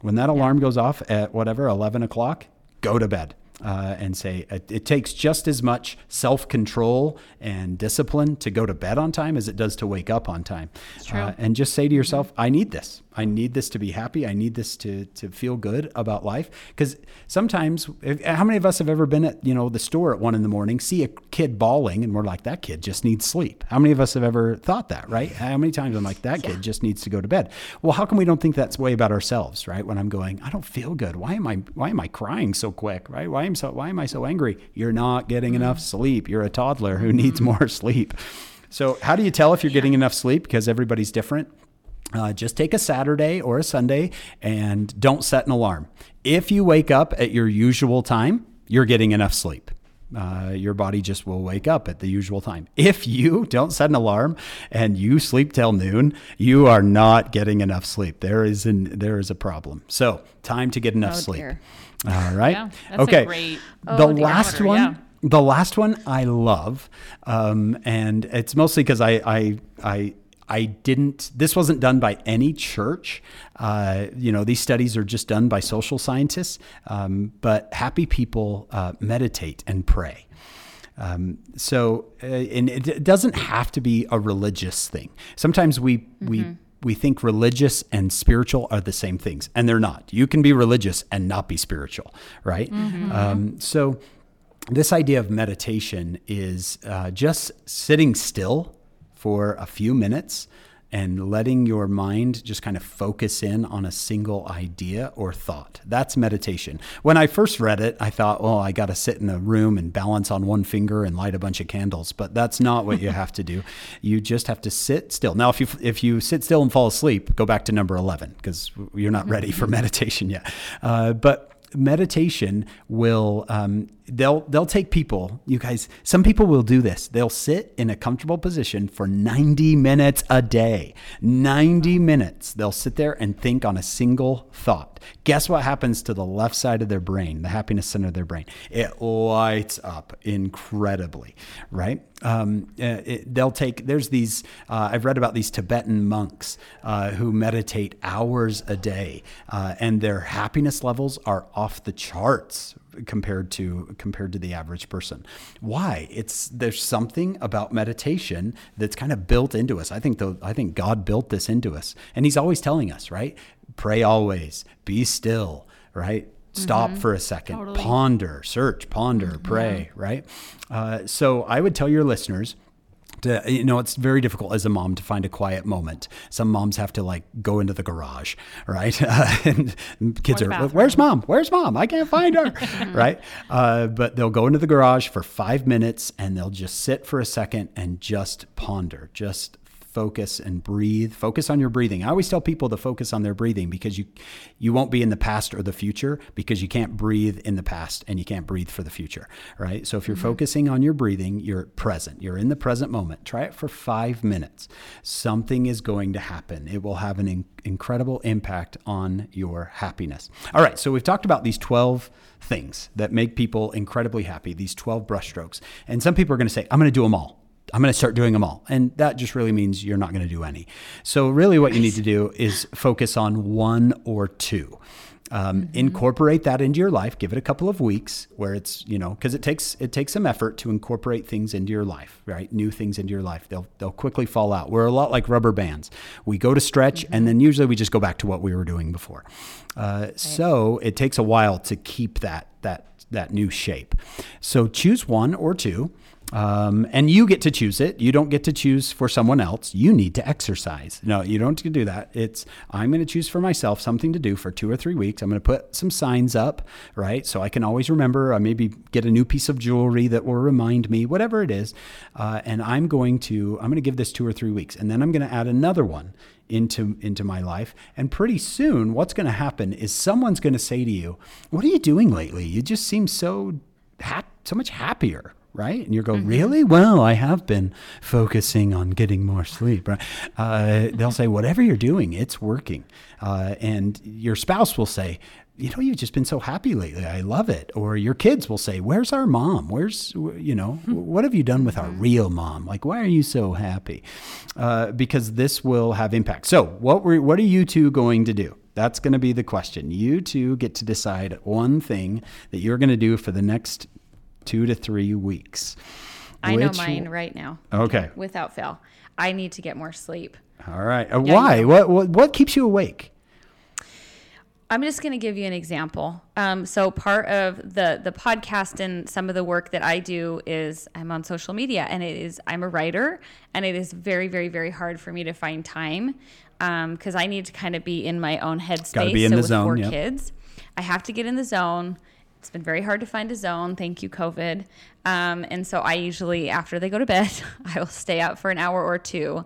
When that alarm goes off at whatever, 11 o'clock, go to bed. Uh, and say it, it takes just as much self control and discipline to go to bed on time as it does to wake up on time. Uh, and just say to yourself, I need this. I need this to be happy. I need this to to feel good about life. Because sometimes, if, how many of us have ever been at you know the store at one in the morning, see a kid bawling, and we're like, that kid just needs sleep. How many of us have ever thought that, right? How many times I'm like, that kid just needs to go to bed. Well, how come we don't think that's way about ourselves, right? When I'm going, I don't feel good. Why am I why am I crying so quick, right? Why am so why am I so angry? You're not getting mm-hmm. enough sleep. You're a toddler who mm-hmm. needs more <laughs> sleep. So, how do you tell if you're getting enough sleep? Because everybody's different. Uh, just take a Saturday or a Sunday and don't set an alarm. If you wake up at your usual time, you're getting enough sleep. Uh, your body just will wake up at the usual time. If you don't set an alarm and you sleep till noon, you are not getting enough sleep. There is an there is a problem. So time to get enough Oh, sleep. dear. All right. Yeah, that's a okay. great the Oh, dear. last one. yeah. The last one I love, um, and it's mostly because I, I I I didn't. This wasn't done by any church. Uh, you know, these studies are just done by social scientists. Um, but happy people uh, meditate and pray. Um, so, uh, and it, doesn't have to be a religious thing. Sometimes we we we think religious and spiritual are the same things, and they're not. You can be religious and not be spiritual, right? Um, so, this idea of meditation is uh, just sitting still for a few minutes and letting your mind just kind of focus in on a single idea or thought. That's meditation. When I first read it, I thought, well, I got to sit in a room and balance on one finger and light a bunch of candles, but that's not what you <laughs> have to do. You just have to sit still. Now, if you if you sit still and fall asleep, go back to number 11 because you're not ready for <laughs> meditation yet. Uh, but meditation will um, they'll they'll take people. You guys some people will do this. They'll sit in a comfortable position for 90 minutes a day. 90 minutes. They'll sit there and think on a single thought guess what happens to the left side of their brain the happiness center of their brain it lights up incredibly right um, uh, it, they'll take there's these uh, i've read about these tibetan monks uh, who meditate hours a day uh, and their happiness levels are off the charts compared to compared to the average person. Why? It's there's something about meditation that's kind of built into us. I think though I think God built this into us. And he's always telling us, right? Pray always, be still, right? Stop for a second, ponder, search, ponder, pray, right? Uh, so I would tell your listeners to, you know, it's very difficult as a mom to find a quiet moment. Some moms have to like go into the garage, <laughs> right? Uh, <laughs> and kids Or are, bathroom. where's mom? Where's mom? I can't find her, <laughs> right? Uh, but they'll go into the garage for five minutes and they'll just sit for a second and just ponder, just focus and breathe. Focus on your breathing. I always tell people to focus on their breathing because you you won't be in the past or the future because you can't breathe in the past and you can't breathe for the future right? So if you're mm-hmm. focusing on your breathing you're present. You're in the present moment. Try it for 5 minutes. Something is going to happen. It will have an in- incredible impact on your happiness. All right. So we've talked about these 12 things that make people incredibly happy these 12 brushstrokes. And some people are going to say i'm going to do them all I'm going to start doing them all. And that just really means you're not going to do any. So, really, what you need to do is focus on one or two. Um, Incorporate that into your life. Give it a couple of weeks where it's you know because it takes it takes some effort to incorporate things into your life, right? New things into your life. They'll they'll quickly fall out. We're a lot like rubber bands. We go to stretch and then usually we just go back to what we were doing before. Uh, So it takes a while to keep that that that new shape. So choose one or two. Um, and you get to choose it. You don't get to choose for someone else. You need to exercise. No, you don't do that. It's I'm going to choose for myself something to do for two or three weeks. I'm going to put some signs up, right? So I can always remember. I maybe get a new piece of jewelry that will remind me, whatever it is. Uh, and I'm going to I'm going to give this two or three weeks, and then I'm going to add another one into into my life. And pretty soon, what's going to happen is someone's going to say to you, "What are you doing lately? You just seem so so much happier." Right? And you go, really? Well, I have been focusing on getting more sleep, right? Uh, they'll say, whatever you're doing, it's working. Uh, and your spouse will say, you know, you've just been so happy lately. I love it. Or your kids will say, where's our mom? Where's, you know, what have you done with our real mom? Like, why are you so happy? Uh, because this will have impact. So what were, what are you two going to do? That's going to be the question. You two get to decide one thing that you're going to do for the next two to three weeks. I know mine right now. Okay. Without fail. I need to get more sleep. All right. Uh, why? What, what what keeps you awake? I'm just going to give you an example. Um, so part of the the podcast and some of the work that I do is I'm on social media, and it is I'm a writer, and it is very very very hard for me to find time because I need to kind of be in my own headspace. Got to be in so the with zone, four yep. kids, I have to get in the zone. It's been very hard to find a zone. Thank you, COVID. Um, and so I usually, after they go to bed, <laughs> I will stay up for an hour or two.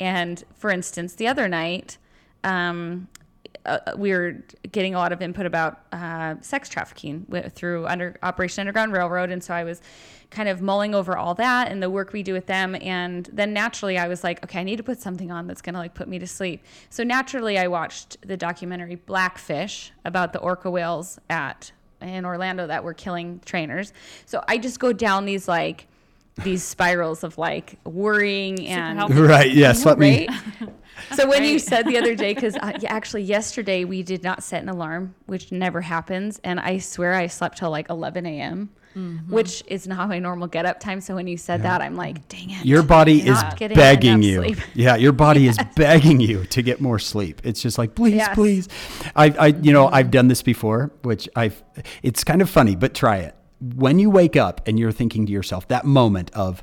And for instance, the other night, um, uh, we were getting a lot of input about uh, sex trafficking wi- through under Operation Underground Railroad, and so I was kind of mulling over all that and the work we do with them. And then naturally, I was like, okay, I need to put something on that's going to like put me to sleep. So naturally, I watched the documentary Blackfish about the orca whales at in Orlando that were killing trainers. So I just go down these like these spirals of like worrying and healthy. <laughs> Right. Yes. <laughs> Let me. right? <laughs> so when you said the other day, because uh, actually yesterday we did not set an alarm, which never happens, and I swear I slept till like 11 a.m., Mm-hmm. which is not my normal get up time. So when you said that, I'm like, dang it. Your body is begging you. sleep. Yeah, your body is <laughs> begging you to get more sleep. It's just like, please, Yes. please. I, I, you know, I've done this before, which I've. It's kind of funny, but try it. When you wake up and you're thinking to yourself, that moment of,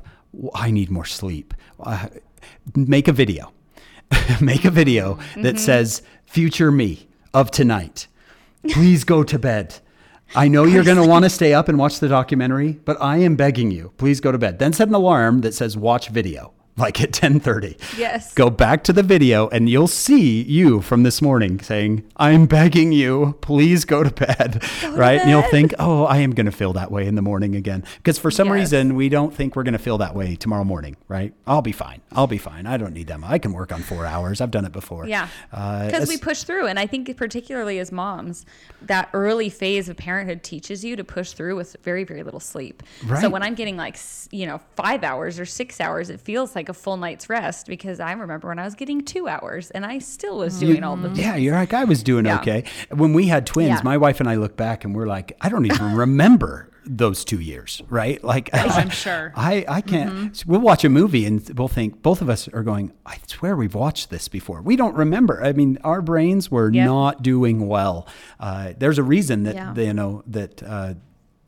I need more sleep. Uh, make a video. <laughs> make a video that says, future me of tonight. Please go to bed. I know you're going to want to stay up and watch the documentary, but I am begging you, please go to bed. Then set an alarm that says watch video, like at 10:30. Yes. Go back to the video and you'll see you from this morning saying, "I'm begging you, please go to bed." right? And you'll think, "Oh, I am going to feel that way in the morning again." Because for some Yes. reason, we don't think we're going to feel that way tomorrow morning, right? I'll be fine. I'll be fine. I don't need them. I can work on 4 hours. I've done it before. Yeah. Uh, Because we push through. And I think, particularly as moms, that early phase of parenthood teaches you to push through with very, very little sleep. Right. So when I'm getting like, you know, five hours or six hours, it feels like a full night's rest because I remember when I was getting two hours and I still was doing all the things. Yeah, you're like, I was doing Yeah. okay. When we had twins, Yeah. my wife and I look back and we're like, I don't even <laughs> remember those two years, right? Like, I'm <laughs> sure. I, I can't. so we'll watch a movie and we'll think, both of us are going, I swear we've watched this before. We don't remember. I mean, our brains were Yep. not doing well. Uh, there's a reason that, Yeah. they, you know, that, uh,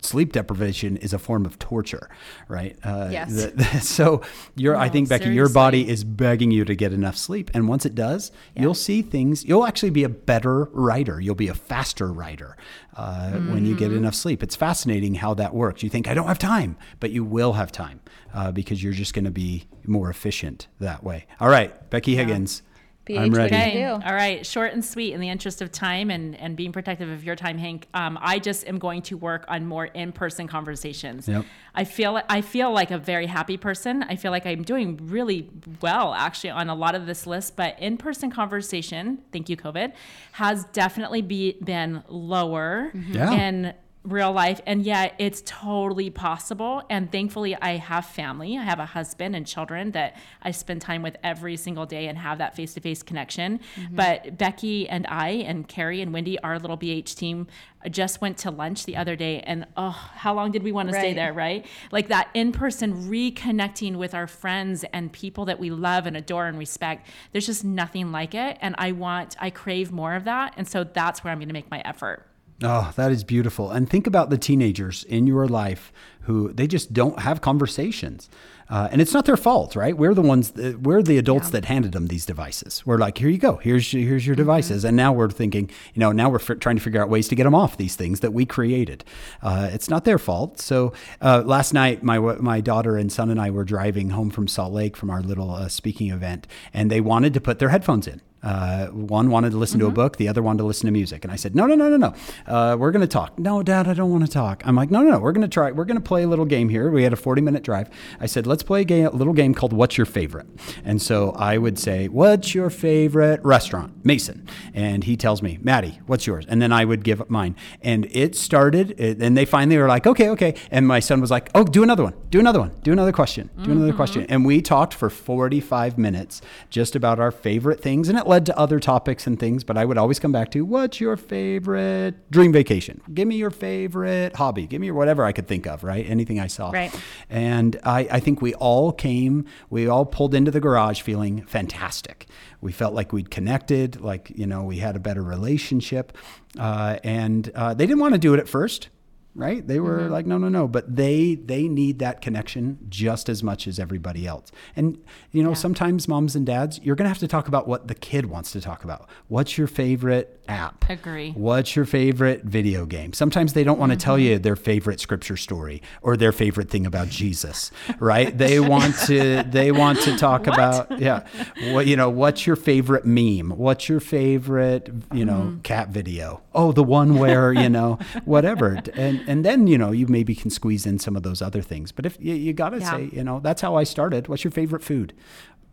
Sleep deprivation is a form of torture, right? Uh, Yes. the- <laughs> so, you're, I No, think, Becky, your body is begging you to get enough sleep. And once it does, you'll see things. You'll actually be a better writer. You'll be a faster writer uh, when you Mm-hmm. get enough sleep. It's fascinating how that works. You think, I don't have time, but you will have time uh, because you're just going to be more efficient that way. All right, Becky Higgins. BH, I'm ready. do Okay. do? All right. Short and sweet in the interest of time and, and being protective of your time, Hank. Um, I just am going to work on more in-person conversations. Yep. I feel I feel like a very happy person. I feel like I'm doing really well actually on a lot of this list, but in-person conversation, thank you COVID, has definitely be, been lower Yeah. in real life and yet it's totally possible. And thankfully i have family. I have a husband and children that i spend time with every single day and have that face-to-face connection. Mm-hmm. But becky and i and carrie and wendy our little bh team just went to lunch the other day and oh how long did we want to stay there right? Like that in-person reconnecting with our friends and people that we love and adore and respect there's just nothing like it. And i want i crave more of that and so that's where i'm going to make my effort Oh, that is beautiful. And think about the teenagers in your life who they just don't have conversations. Uh, and it's not their fault, right? We're the ones, that, we're the adults that handed them these devices. We're like, here you go, here's your, here's your devices. And now we're thinking, you know, now we're f- trying to figure out ways to get them off these things that we created. Uh, it's not their fault. So uh, last night, my my daughter and son and I were driving home from Salt Lake from our little uh, speaking event, and they wanted to put their headphones in. Uh, one wanted to listen to a book, the other wanted to listen to music. And I said, no, no, no, no, no. Uh, we're going to talk. No, Dad, I don't want to talk. I'm like, no, no, no. We're going to try. We're going to play a little game here. We had a 40 minute drive. I said, let's play a, game, a little game called What's Your Favorite? And so I would say, What's your favorite restaurant? Mason. And he tells me, Maddie, what's yours? And then I would give up mine. And it started, and they finally were like, okay, okay. And my son was like, oh, do another one. Do another one. Do another question. Do another question. And we talked for 45 minutes just about our favorite things. And it led to other topics and things. But I would always come back to what's your favorite dream vacation? Give me your favorite hobby. Give me whatever I could think of, right? Anything I saw. Right. And I, I think we all came, we all pulled into the garage feeling fantastic. We felt like we'd connected, like, you know, we had a better relationship. Uh, and uh, they didn't want to do it at first right? They were mm-hmm. like no no no. But they they need that connection just as much as everybody else. And you know sometimes moms and dads you're going to have to talk about what the kid wants to talk about. What's your favorite app? Agree. what's your favorite video game? Sometimes they don't want to tell mm-hmm. you their favorite scripture story or their favorite thing about jesus right? They want to they want to <laughs> talk about yeah. What you know what's your favorite meme? What's your favorite you know mm-hmm. cat video? Oh the one where you know whatever. And and then you know you maybe can squeeze in some of those other things. But if you, you gotta Yeah. say you know that's how i started. What's your favorite food?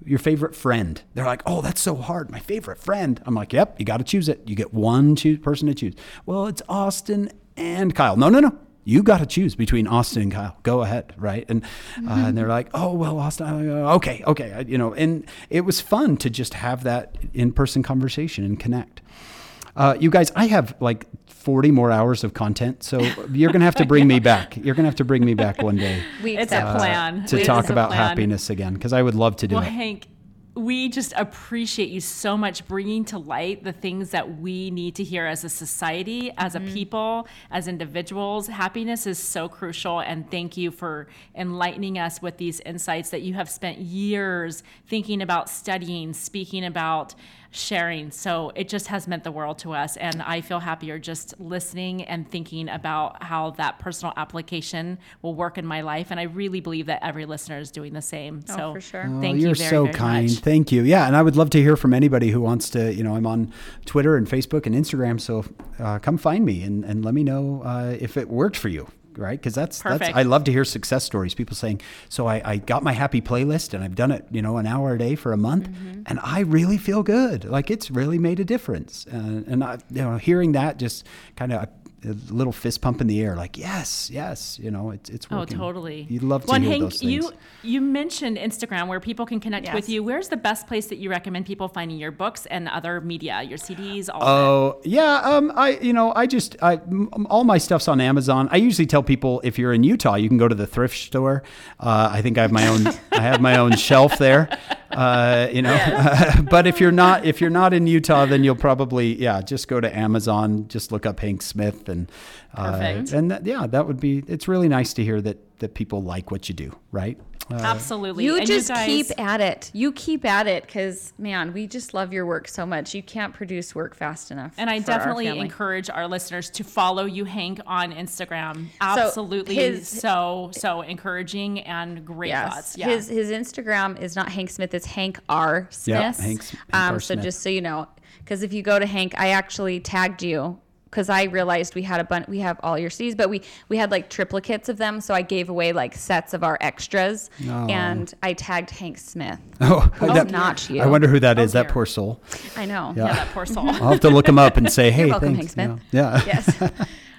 Your favorite friend. They're like oh that's so hard. My favorite friend. I'm like yep you got to choose it. You get one person to choose. Well it's austin and kyle. No no no. You got to choose between Austin and Kyle. Go ahead, right? And uh, and they're like, "Oh well, Austin, uh, okay, okay," I- you know. And it was fun to just have that in-person conversation and connect. Uh, you guys, I have like 40 more hours of content, so you're gonna have to bring me back. You're gonna have to bring me back one day <laughs> We It's a plan. to It talk about happiness again because I would love to do Well, it. Hank, we just appreciate you so much bringing to light the things that we need to hear as a society, as Mm-hmm. a people, as individuals. Happiness is so crucial, and thank you for enlightening us with these insights that you have spent years thinking about studying, speaking about, sharing. So it just has meant the world to us, and I feel happier just listening and thinking about how that personal application will work in my life. And I really believe that every listener is doing the same. Oh, so for sure. Oh, Thank you're you very, so very kind. much. Thank you. Yeah, and I would love to hear from anybody who wants to. You know, I'm on Twitter and Facebook and Instagram, so uh, come find me and, and let me know uh, if it worked for you. Right, because that's that's I love to hear success stories. People saying, "So I, I got my happy playlist and I've done it, you know, an hour a day for a month, Mm-hmm. and I really feel good. Like it's really made a difference." Uh, and I, you know, hearing that just kind of a little fist pump in the air, like yes, yes, you know, it's it's working. Oh, totally. You'd love to well, hear Hank, those things. you you mentioned Instagram where people can connect Yes. with you. Where's the best place that you recommend people finding your books and other media, your CDs, all of Oh yeah, um, I you know I just I m- all my stuff's on Amazon. I usually tell people if you're in Utah, you can go to the thrift store. Uh, I think I have my own I have my own shelf there. Uh, you know, <laughs> but if you're not if you're not in Utah, then you'll probably yeah just go to Amazon. Just look up Hank Smith and uh, and that, yeah, that would be. It's really nice to hear that that people like what you do, right? Uh. Absolutely. You And just guys- keep at it. You keep at it because, man, we just love your work so much. You can't produce work fast enough. And I for our definitely family. encourage our listeners to follow you, Hank, on Instagram. Absolutely, his- so so encouraging and great Yes. thoughts. Yeah. His his Instagram is not Hank Smith, it's Hank R. Smith. Yeah, Hank Hank um, R. so just so you know, because if you go to Hank, I actually tagged you because I realized we had a bunch. We have all your CDs, but we we had like triplicates of them, so I gave away like sets of our extras, and I tagged Hank Smith. <laughs> Oh, Who's that- not you? I wonder who that oh, is. That dear. poor soul. I know. Yeah. yeah, that poor soul. <laughs> I'll have to look him up and say, <laughs> hey, welcome, thanks. Hank you Smith. know. Yeah. Yes.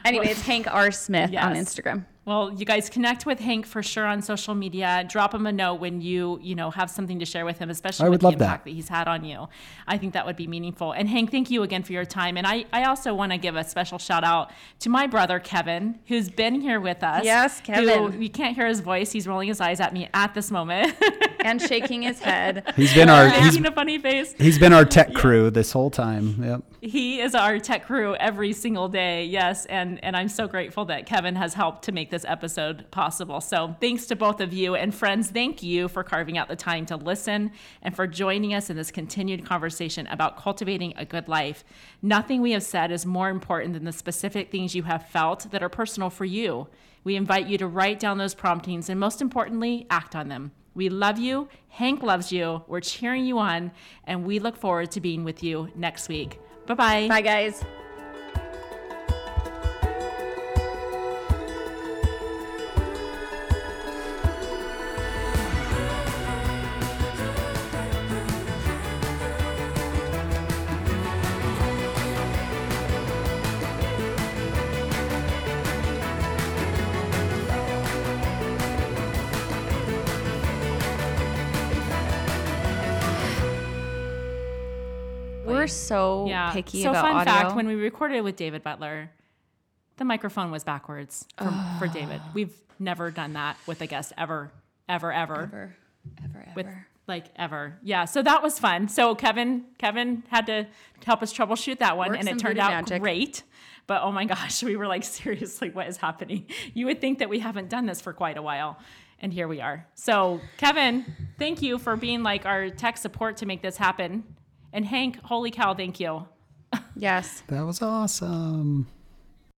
anyway, it's Hank R. Smith on Instagram. Well, you guys connect with Hank for sure on social media. Drop him a note when you, you know, have something to share with him, especially I with would the love that. impact that. he's had on you. I think that would be meaningful. And Hank, thank you again for your time. And I, I also want to give a special shout out to my brother Kevin, who's been here with us. Yes, who- Kevin. you can't hear his voice. He's rolling his eyes at me at this moment. <laughs> And shaking his head. He's been our he's, making a funny face. he's been our tech crew this whole time. Yep. He is our tech crew every single day. Yes, and and I'm so grateful that Kevin has helped to make this episode possible. So, thanks to both of you and friends, thank you for carving out the time to listen and for joining us in this continued conversation about cultivating a good life. Nothing we have said is more important than the specific things you have felt that are personal for you. We invite you to write down those promptings and most importantly, act on them. We love you. Hank loves you. We're cheering you on, and we look forward to being with you next week. Bye bye. Bye, guys. So Yeah. picky so about fun audio. fact: when we recorded with David Butler, the microphone was backwards for, for David. We've never done that with a guest ever, ever, ever, Ever, ever, ever. with like ever. Yeah. So that was fun. So Kevin, Kevin had to help us troubleshoot that one, Work and it turned out magic. great. But oh my gosh, we were like, <laughs> seriously, what is happening? You would think that we haven't done this for quite a while. And here we are. So, Kevin, thank you for being like our tech support to make this happen. And Hank, holy cow, thank you. yes. That was awesome.